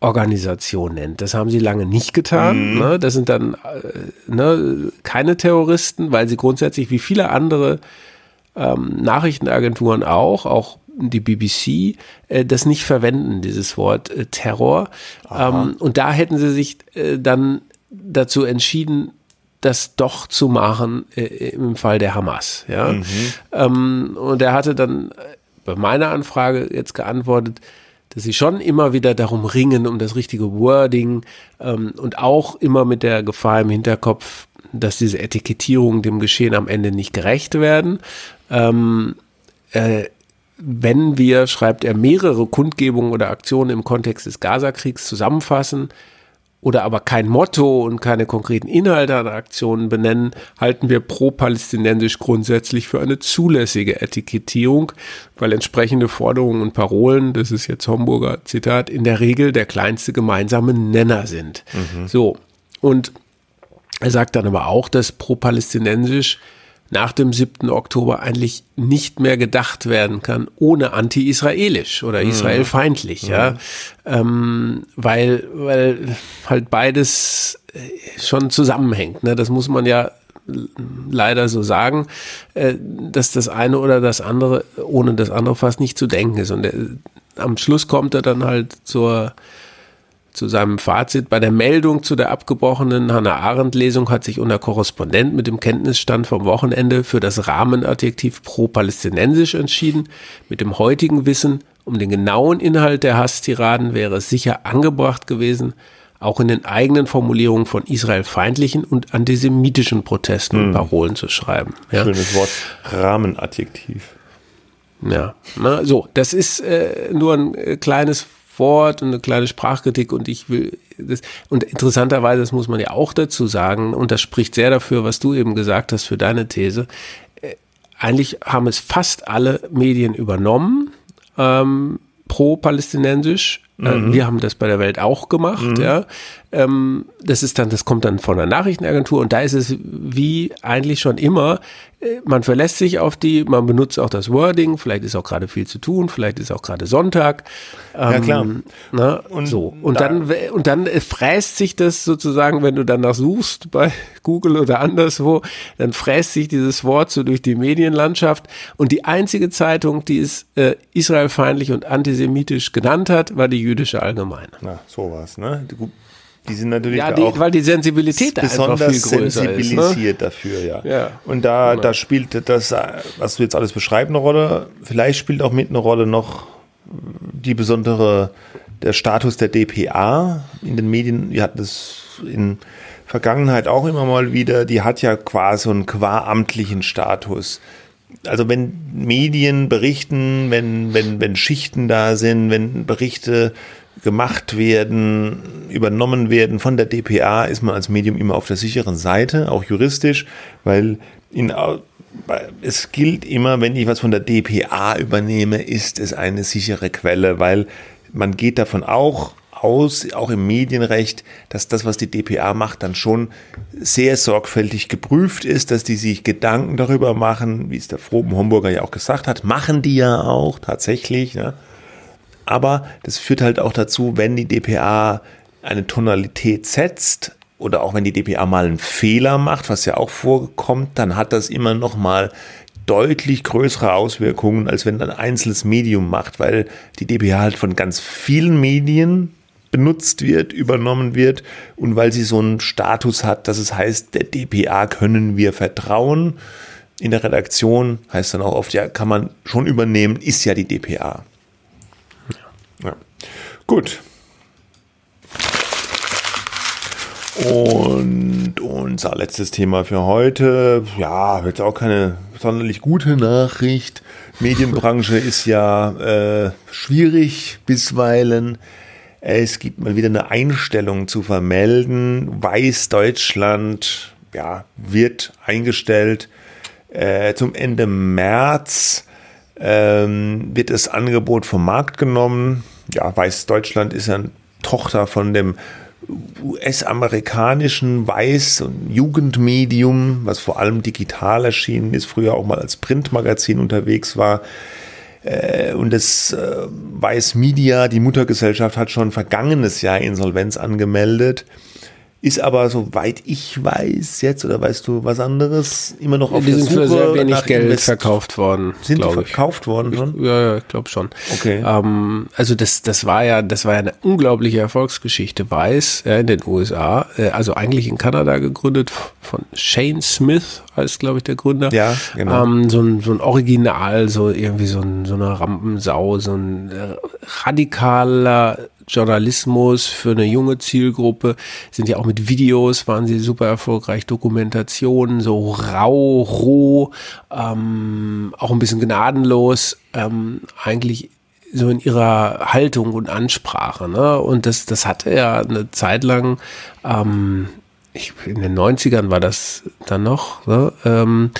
Organisation nennt. Das haben sie lange nicht getan. Mhm. Ne? Das sind dann äh, ne, keine Terroristen, weil sie grundsätzlich wie viele andere ähm, Nachrichtenagenturen auch, auch die BBC, äh, das nicht verwenden, dieses Wort äh, Terror. Ähm, und da hätten sie sich äh, dann dazu entschieden, das doch zu machen äh, im Fall der Hamas. Ja? Mhm. Ähm, und er hatte dann äh, bei meiner Anfrage jetzt geantwortet, dass sie schon immer wieder darum ringen, um das richtige Wording ähm, und auch immer mit der Gefahr im Hinterkopf, dass diese Etikettierungen dem Geschehen am Ende nicht gerecht werden. Ähm, äh, wenn wir, schreibt er, mehrere Kundgebungen oder Aktionen im Kontext des Gazakriegs zusammenfassen oder aber kein Motto und keine konkreten Inhalte an Aktionen benennen, halten wir pro-palästinensisch grundsätzlich für eine zulässige Etikettierung, weil entsprechende Forderungen und Parolen, das ist jetzt Homburger Zitat, in der Regel der kleinste gemeinsame Nenner sind. Mhm. So. Und er sagt dann aber auch, dass pro-palästinensisch nach dem 7. Oktober eigentlich nicht mehr gedacht werden kann, ohne anti-israelisch oder mhm. israelfeindlich, mhm. ja, ähm, weil, weil halt beides äh, schon zusammenhängt. Ne? Das muss man ja leider so sagen, äh, dass das eine oder das andere ohne das andere fast nicht zu denken ist. Und der, am Schluss kommt er dann halt zur zu seinem Fazit. Bei der Meldung zu der abgebrochenen Hannah Arendt-Lesung hat sich unser Korrespondent mit dem Kenntnisstand vom Wochenende für das Rahmenadjektiv pro-palästinensisch entschieden. Mit dem heutigen Wissen um den genauen Inhalt der Hasstiraden wäre es sicher angebracht gewesen, auch in den eigenen Formulierungen von israelfeindlichen und antisemitischen Protesten hm. und Parolen zu schreiben. Ja. Schönes Wort, Rahmenadjektiv. Ja, na, so, das ist äh, nur ein äh, kleines Wort und eine kleine Sprachkritik und ich will das, und interessanterweise, das muss man ja auch dazu sagen, und das spricht sehr dafür, was du eben gesagt hast für deine These. Äh, eigentlich haben es fast alle Medien übernommen, ähm, pro-palästinensisch. Äh, mhm. Wir haben das bei der Welt auch gemacht, mhm. ja. Ähm, das ist dann, das kommt dann von der Nachrichtenagentur und da ist es wie eigentlich schon immer, man verlässt sich auf die, man benutzt auch das Wording, vielleicht ist auch gerade viel zu tun, vielleicht ist auch gerade Sonntag. Ähm, ja, klar. Ne, und, so. und, da, dann, und dann fräst sich das sozusagen, wenn du danach suchst bei Google oder anderswo, dann fräst sich dieses Wort so durch die Medienlandschaft. Und die einzige Zeitung, die es äh, israelfeindlich und antisemitisch genannt hat, war die jüdische Allgemeine. Na, sowas, ne? Die sind natürlich ja, die, auch weil die Sensibilität besonders einfach viel größer sensibilisiert ist, ne? dafür, ja. ja. Und da, da spielt das, was du jetzt alles beschreibst, eine Rolle. Vielleicht spielt auch mit eine Rolle noch die besondere, der Status der DPA in den Medien. Wir hatten das in Vergangenheit auch immer mal wieder. Die hat ja quasi einen qua-amtlichen Status also wenn Medien berichten, wenn, wenn, wenn Schichten da sind, wenn Berichte gemacht werden, übernommen werden von der DPA, ist man als Medium immer auf der sicheren Seite, auch juristisch, weil in, es gilt immer, wenn ich was von der DPA übernehme, ist es eine sichere Quelle, weil man geht davon auch aus, auch im Medienrecht, dass das, was die DPA macht, dann schon sehr sorgfältig geprüft ist, dass die sich Gedanken darüber machen, wie es der Froben Homburger ja auch gesagt hat, machen die ja auch tatsächlich. Ja. Aber das führt halt auch dazu, wenn die DPA eine Tonalität setzt oder auch wenn die DPA mal einen Fehler macht, was ja auch vorkommt, dann hat das immer noch mal deutlich größere Auswirkungen, als wenn ein einzelnes Medium macht, weil die DPA halt von ganz vielen Medien benutzt wird, übernommen wird und weil sie so einen Status hat, dass es heißt, der DPA können wir vertrauen. In der Redaktion heißt dann auch oft, ja, kann man schon übernehmen, ist ja die DPA. Ja. Gut. Und unser letztes Thema für heute, ja, jetzt auch keine sonderlich gute Nachricht. Medienbranche ist ja äh, schwierig bisweilen. Es gibt mal wieder eine Einstellung zu vermelden. Weiß Deutschland ja, wird eingestellt. Äh, zum Ende März ähm, wird das Angebot vom Markt genommen. Ja, Weiß Deutschland ist eine Tochter von dem US-amerikanischen Weiß- und Jugendmedium, was vor allem digital erschienen ist, früher auch mal als Printmagazin unterwegs war. Äh, und das äh, Weiß Media, die Muttergesellschaft, hat schon vergangenes Jahr Insolvenz angemeldet. Ist aber, soweit ich weiß jetzt, oder weißt du was anderes, immer noch auf die der sind Suche für sehr wenig Geld Invest verkauft worden. Sind die verkauft worden schon? Ich, ja, ja, ich glaube schon. Okay. Ähm, also das, das war ja, das war ja eine unglaubliche Erfolgsgeschichte. Weiß ja, in den USA, äh, also eigentlich in Kanada gegründet von Shane Smith als glaube ich der Gründer. Ja, genau. Ähm, so ein so ein Original, so irgendwie so ein so eine Rampensau, so ein äh, radikaler Journalismus für eine junge Zielgruppe, sind ja auch mit Videos, waren sie super erfolgreich, Dokumentationen, so rau, roh, ähm, auch ein bisschen gnadenlos, ähm, eigentlich so in ihrer Haltung und Ansprache. Ne? Und das, das hatte ja eine Zeit lang, ähm, ich, in den 90ern war das dann noch, ne? ähm,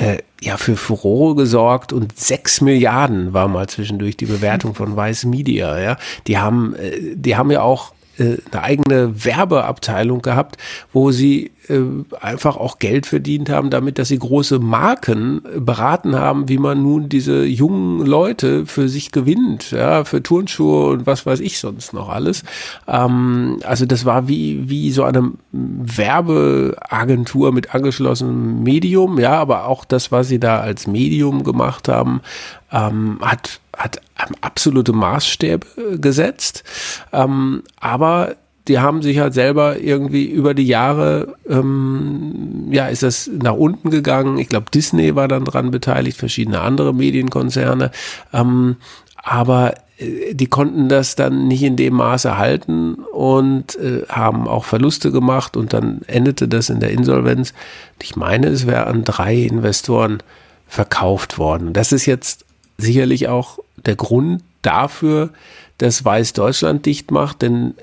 äh, ja, für Furore gesorgt und sechs Milliarden war mal zwischendurch die Bewertung von Weiß Media, ja. Die haben, äh, die haben ja auch äh, eine eigene Werbeabteilung gehabt, wo sie äh, einfach auch Geld verdient haben, damit, dass sie große Marken beraten haben, wie man nun diese jungen Leute für sich gewinnt, ja, für Turnschuhe und was weiß ich sonst noch alles. Ähm, also das war wie, wie so eine Werbeagentur mit angeschlossenem Medium, ja, aber auch das, was sie da als Medium gemacht haben, ähm, hat hat absolute Maßstäbe gesetzt. Ähm, aber die haben sich halt selber irgendwie über die Jahre, ähm, ja, ist das nach unten gegangen. Ich glaube, Disney war dann dran beteiligt, verschiedene andere Medienkonzerne. Ähm, aber äh, die konnten das dann nicht in dem Maße halten und äh, haben auch Verluste gemacht und dann endete das in der Insolvenz. Ich meine, es wäre an drei Investoren verkauft worden. Das ist jetzt sicherlich auch der Grund dafür, dass Weiß Deutschland dicht macht, denn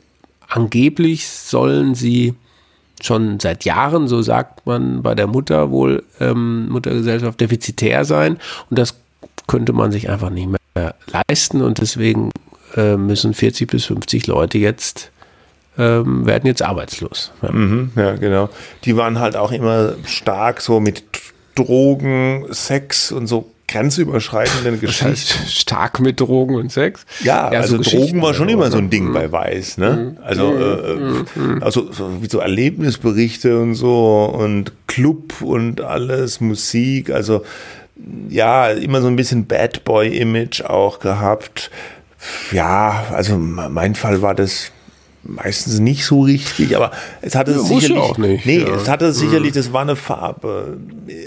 angeblich sollen sie schon seit Jahren, so sagt man bei der Mutter wohl, ähm, Muttergesellschaft defizitär sein und das könnte man sich einfach nicht mehr leisten und deswegen äh, müssen 40 bis 50 Leute jetzt ähm, werden jetzt arbeitslos. Ja. Mhm, ja, genau. Die waren halt auch immer stark so mit Drogen, Sex und so grenzüberschreitenden Geschichten. Stark mit Drogen und Sex. Ja, ja also so Drogen war schon immer so ein Ding mhm. bei Weiß, ne? Mhm. Also, äh, mhm. also so, wie so Erlebnisberichte und so und Club und alles, Musik, also ja, immer so ein bisschen Bad Boy Image auch gehabt. Ja, also mein Fall war das meistens nicht so richtig, aber es hatte ja, sicherlich auch nicht. Nee, ja. es hatte sicherlich, das war eine Farbe,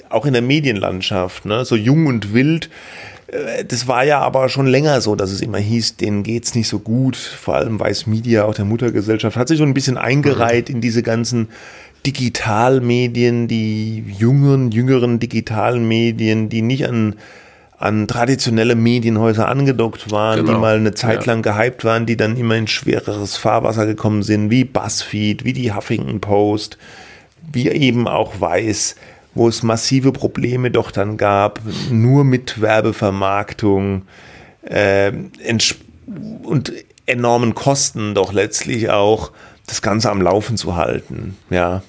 auch in der Medienlandschaft, ne, so jung und wild. Äh, das war ja aber schon länger so, dass es immer hieß, denen geht's nicht so gut. Vor allem Weiß Media, auch der Muttergesellschaft, hat sich so ein bisschen eingereiht mhm. in diese ganzen Digitalmedien, die jungen, jüngeren Digitalmedien, die nicht an an traditionelle Medienhäuser angedockt waren, genau. die mal eine Zeit lang gehypt waren, die dann immer in schwereres Fahrwasser gekommen sind, wie BuzzFeed, wie die Huffington Post, wie eben auch Weiß, wo es massive Probleme doch dann gab, nur mit Werbevermarktung äh, und enormen Kosten doch letztlich auch das Ganze am Laufen zu halten. Ja.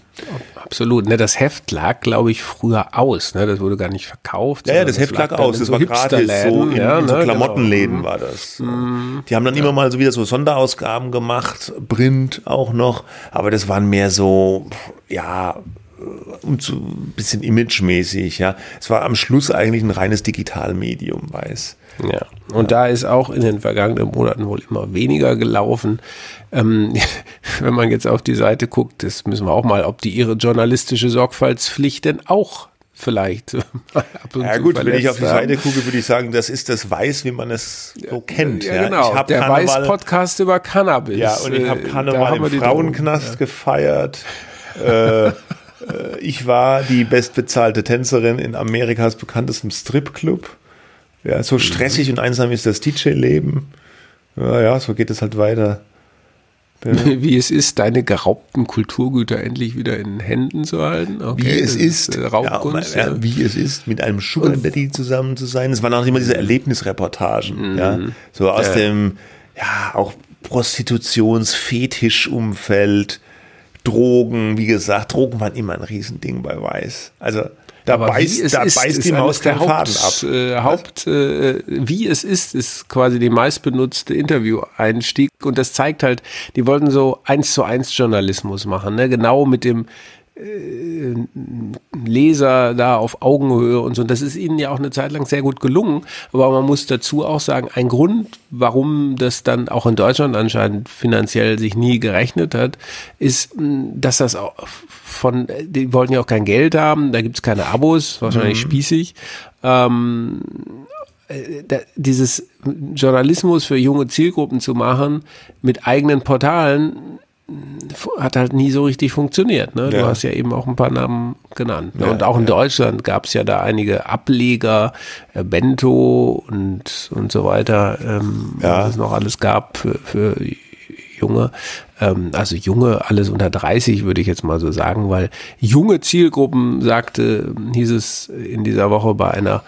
Absolut. Ne, das Heft lag, glaube ich, früher aus. Ne? Das wurde gar nicht verkauft. Ja, ja das, das Heft lag aus. Das so war gratis. So in, ja, in so ne, genau. Klamottenläden genau. war das. Mhm. Die haben dann ja. immer mal so wieder so Sonderausgaben gemacht, Print auch noch. Aber das waren mehr so, ja, um zu ein bisschen imagemäßig, ja. Es war am Schluss eigentlich ein reines Digitalmedium, weiß. Ja, und ja. da ist auch in den vergangenen Monaten wohl immer weniger gelaufen. Ähm, wenn man jetzt auf die Seite guckt, das müssen wir auch mal, ob die ihre journalistische Sorgfaltspflicht denn auch vielleicht ab und ja, gut, wenn ich auf die Seite gucke, würde ich sagen, das ist das Weiß, wie man es so kennt. Ja, genau. Ja. Der Weiß-Podcast über Cannabis. Ja, und ich habe äh, Karneval im Frauenknast ja. gefeiert. äh, äh, ich war die bestbezahlte Tänzerin in Amerikas bekanntestem Stripclub. Ja, so stressig und einsam ist das DJ-Leben. Ja, ja, so geht es halt weiter. Wie es ist, deine geraubten Kulturgüter endlich wieder in Händen zu halten. Okay, wie es ist, äh, Raubkunst, ja, ja. wie es ist, mit einem Sugar Daddy zusammen zu sein. Es waren auch immer diese Erlebnisreportagen, mhm. ja, so aus dem, ja, auch Prostitutionsfetischumfeld, Drogen, wie gesagt, Drogen waren immer ein Riesending bei Weiß. Also da Aber beißt, da ist, beißt die Maus den Faden ab. Äh, Haupt, äh, wie es ist, ist quasi die meistbenutzte Interview-Einstieg. Und das zeigt halt, die wollten so eins zu eins Journalismus machen, ne? genau mit dem äh, Leser da auf Augenhöhe und so. Das ist ihnen ja auch eine Zeit lang sehr gut gelungen. Aber man muss dazu auch sagen, ein Grund, warum das dann auch in Deutschland anscheinend finanziell sich nie gerechnet hat, ist, dass das auch von, die wollten ja auch kein Geld haben, da gibt es keine Abos, wahrscheinlich mhm. spießig. Ähm, äh, dieses Journalismus für junge Zielgruppen zu machen mit eigenen Portalen hat halt nie so richtig funktioniert. Ne? Du Ja. hast ja eben auch ein paar Namen genannt. Ne? Ja, und auch in ja. Deutschland gab es ja da einige Ableger, äh, Bento und, und so weiter, ähm, was es noch alles gab für, für Junge. Ähm, also Junge, alles unter 30 würde ich jetzt mal so sagen, weil junge Zielgruppen, sagte, hieß es in dieser Woche bei einer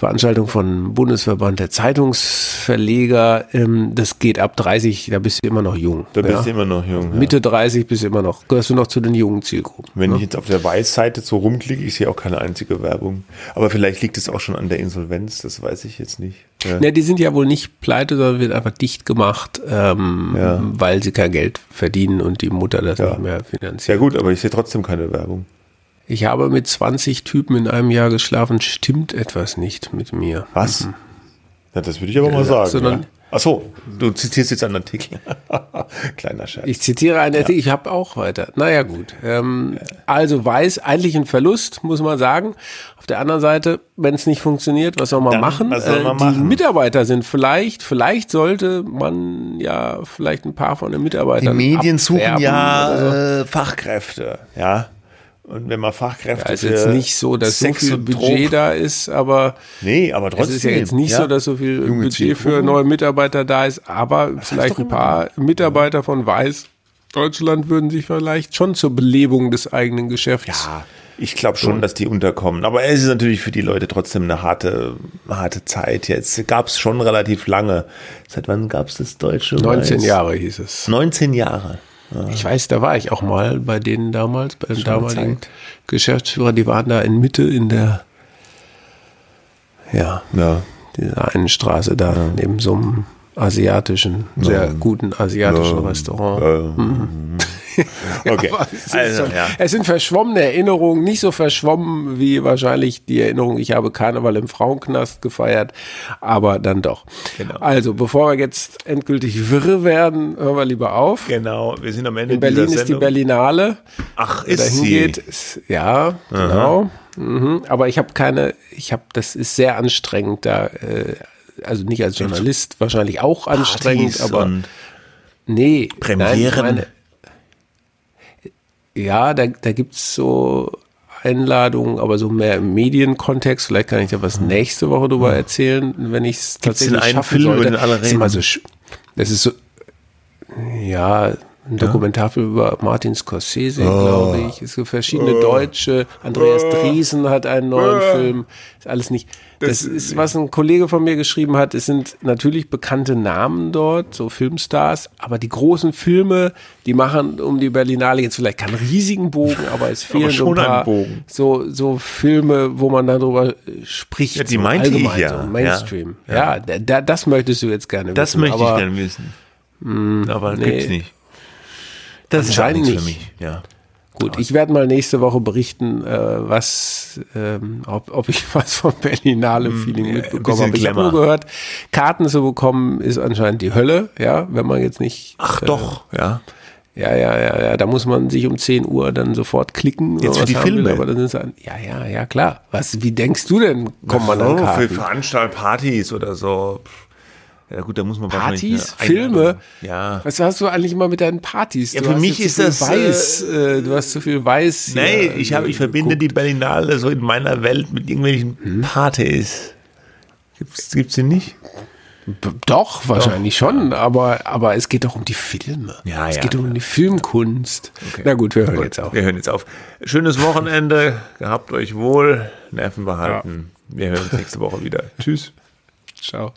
Veranstaltung von Bundesverband der Zeitungsverleger, ähm, das geht ab 30, da bist du immer noch jung. Da bist ja. du immer noch jung. Ja. Mitte 30 bist du immer noch, gehörst du noch zu den jungen Zielgruppen. Wenn ich jetzt auf der Weiß-Seite so rumklicke, ich sehe auch keine einzige Werbung. Aber vielleicht liegt es auch schon an der Insolvenz, das weiß ich jetzt nicht. Ja. Ne, die sind ja wohl nicht pleite, sondern wird einfach dicht gemacht, ähm, Ja. weil sie kein Geld verdienen und die Mutter das Ja. nicht mehr Ja finanziert. gut, aber ich sehe trotzdem keine Werbung. Ich habe mit 20 Typen in einem Jahr geschlafen, stimmt etwas nicht mit mir. Was? Ja, das würde ich aber mal sagen. sondern- ja. Ach so, du zitierst jetzt einen Artikel. Kleiner Scherz. Ich zitiere einen Artikel, ich habe auch weiter. Naja gut. Ähm, also weiß, eigentlich ein Verlust, muss man sagen. Auf der anderen Seite, wenn es nicht funktioniert, was soll man Dann, machen? was soll man die machen? Mitarbeiter sind vielleicht, vielleicht sollte man ja vielleicht ein paar von den Die Mitarbeitern Medien suchen ja so. äh, Fachkräfte, ja. Und wenn man Fachkräfte Ja, ist jetzt nicht so, dass so Sex viel und Budget Drogen- da ist, aber Nee, aber es trotzdem. ist ja jetzt nicht ja. so, dass so viel Junge Budget für neue Mitarbeiter da ist, aber vielleicht doch ein paar Mitarbeiter von Weiß Deutschland würden sich vielleicht schon zur Belebung des eigenen Geschäfts. Ja, ich glaube schon, dass die unterkommen. Aber es ist natürlich für die Leute trotzdem eine harte, harte Zeit. Jetzt gab es schon relativ lange. Seit wann gab es das deutsche 19 Weiß? Jahre hieß es. 19 Jahre. Ich weiß, da war ich auch mal bei denen damals, bei eine damaligen Zeit. Geschäftsführer, die waren da in Mitte in der, ja, Ja. dieser einen Straße da, neben so einem asiatischen, sehr guten asiatischen Restaurant. Okay. Aber es, Also, schon, ja. es sind verschwommene Erinnerungen, nicht so verschwommen wie wahrscheinlich die Erinnerung, ich habe Karneval im Frauenknast gefeiert, aber dann doch. Genau. Also, bevor wir jetzt endgültig wirr werden, hören wir lieber auf. Genau, wir sind am Ende In Berlin ist die. Berlinale. Ach, ist dahin sie? geht, ist, ja, genau. Mhm. Aber ich habe keine, ich habe, das ist sehr anstrengend da, äh, also nicht als Journalist, wahrscheinlich auch anstrengend, Partys aber nee. Premieren. Nein, meine, ja, da, da gibt es so Einladungen, aber so mehr im Medienkontext. Vielleicht kann ich da was nächste Woche drüber erzählen, wenn ich es Hm. Gibt's denn tatsächlich einen schaffen Film, über sollte. den alle Das ist immer reden? so, das ist so, ja, ein Dokumentarfilm über Martin Scorsese, Oh. glaube ich. Es gibt verschiedene Deutsche. Andreas Driesen hat einen neuen Film. Ist alles nicht. Das, ist, was ein Kollege von mir geschrieben hat. Es sind natürlich bekannte Namen dort, so Filmstars, aber die großen Filme, die machen um die Berlinale jetzt vielleicht keinen riesigen Bogen, aber es fehlen so ein schon einen paar Bogen. so, so Filme, wo man darüber spricht. Ja, die so meinte ich ja. So Mainstream. Ja, da, da, das möchtest du jetzt gerne Das wissen. möchte ich aber gerne wissen. aber nee. gibt's nicht. Das ist Anscheinend nichts für nicht. mich. Ja. Gut, ich werde mal nächste Woche berichten, äh, was, ähm, ob, ob ich was vom Berlinale-Feeling mitbekommen bisschen habe. Ich habe nur gehört, Karten zu bekommen ist anscheinend die Hölle, ja, wenn man jetzt nicht. Ach äh, doch, ja. Ja, ja, ja, ja, da muss man sich um 10 Uhr dann sofort klicken. Jetzt für die haben will, Filme? aber dann ist ein, ja, ja, ja, klar. Was, wie denkst du denn, kommt man an so, für Karten? Veranstaltpartys oder so. Ja gut, da muss man Partys, Filme. Ja. Was hast du eigentlich immer mit deinen Partys? Ja, Du für hast mich ist zu viel das, Weiß, äh, du hast zu viel Weiß. Nee, ich, hab, ich äh, verbinde die geguckt. Berlinale so in meiner Welt mit irgendwelchen Hm? Partys. Gibt's, gibt's die nicht? Doch, wahrscheinlich schon, aber, aber es geht doch um die Filme. Ja, es ja, geht um die Filmkunst. Na gut, wir hören jetzt auf. Wir hören jetzt auf. Schönes Wochenende. Gehabt euch wohl. Nerven behalten. Wir hören uns nächste Woche wieder. Tschüss. Ciao.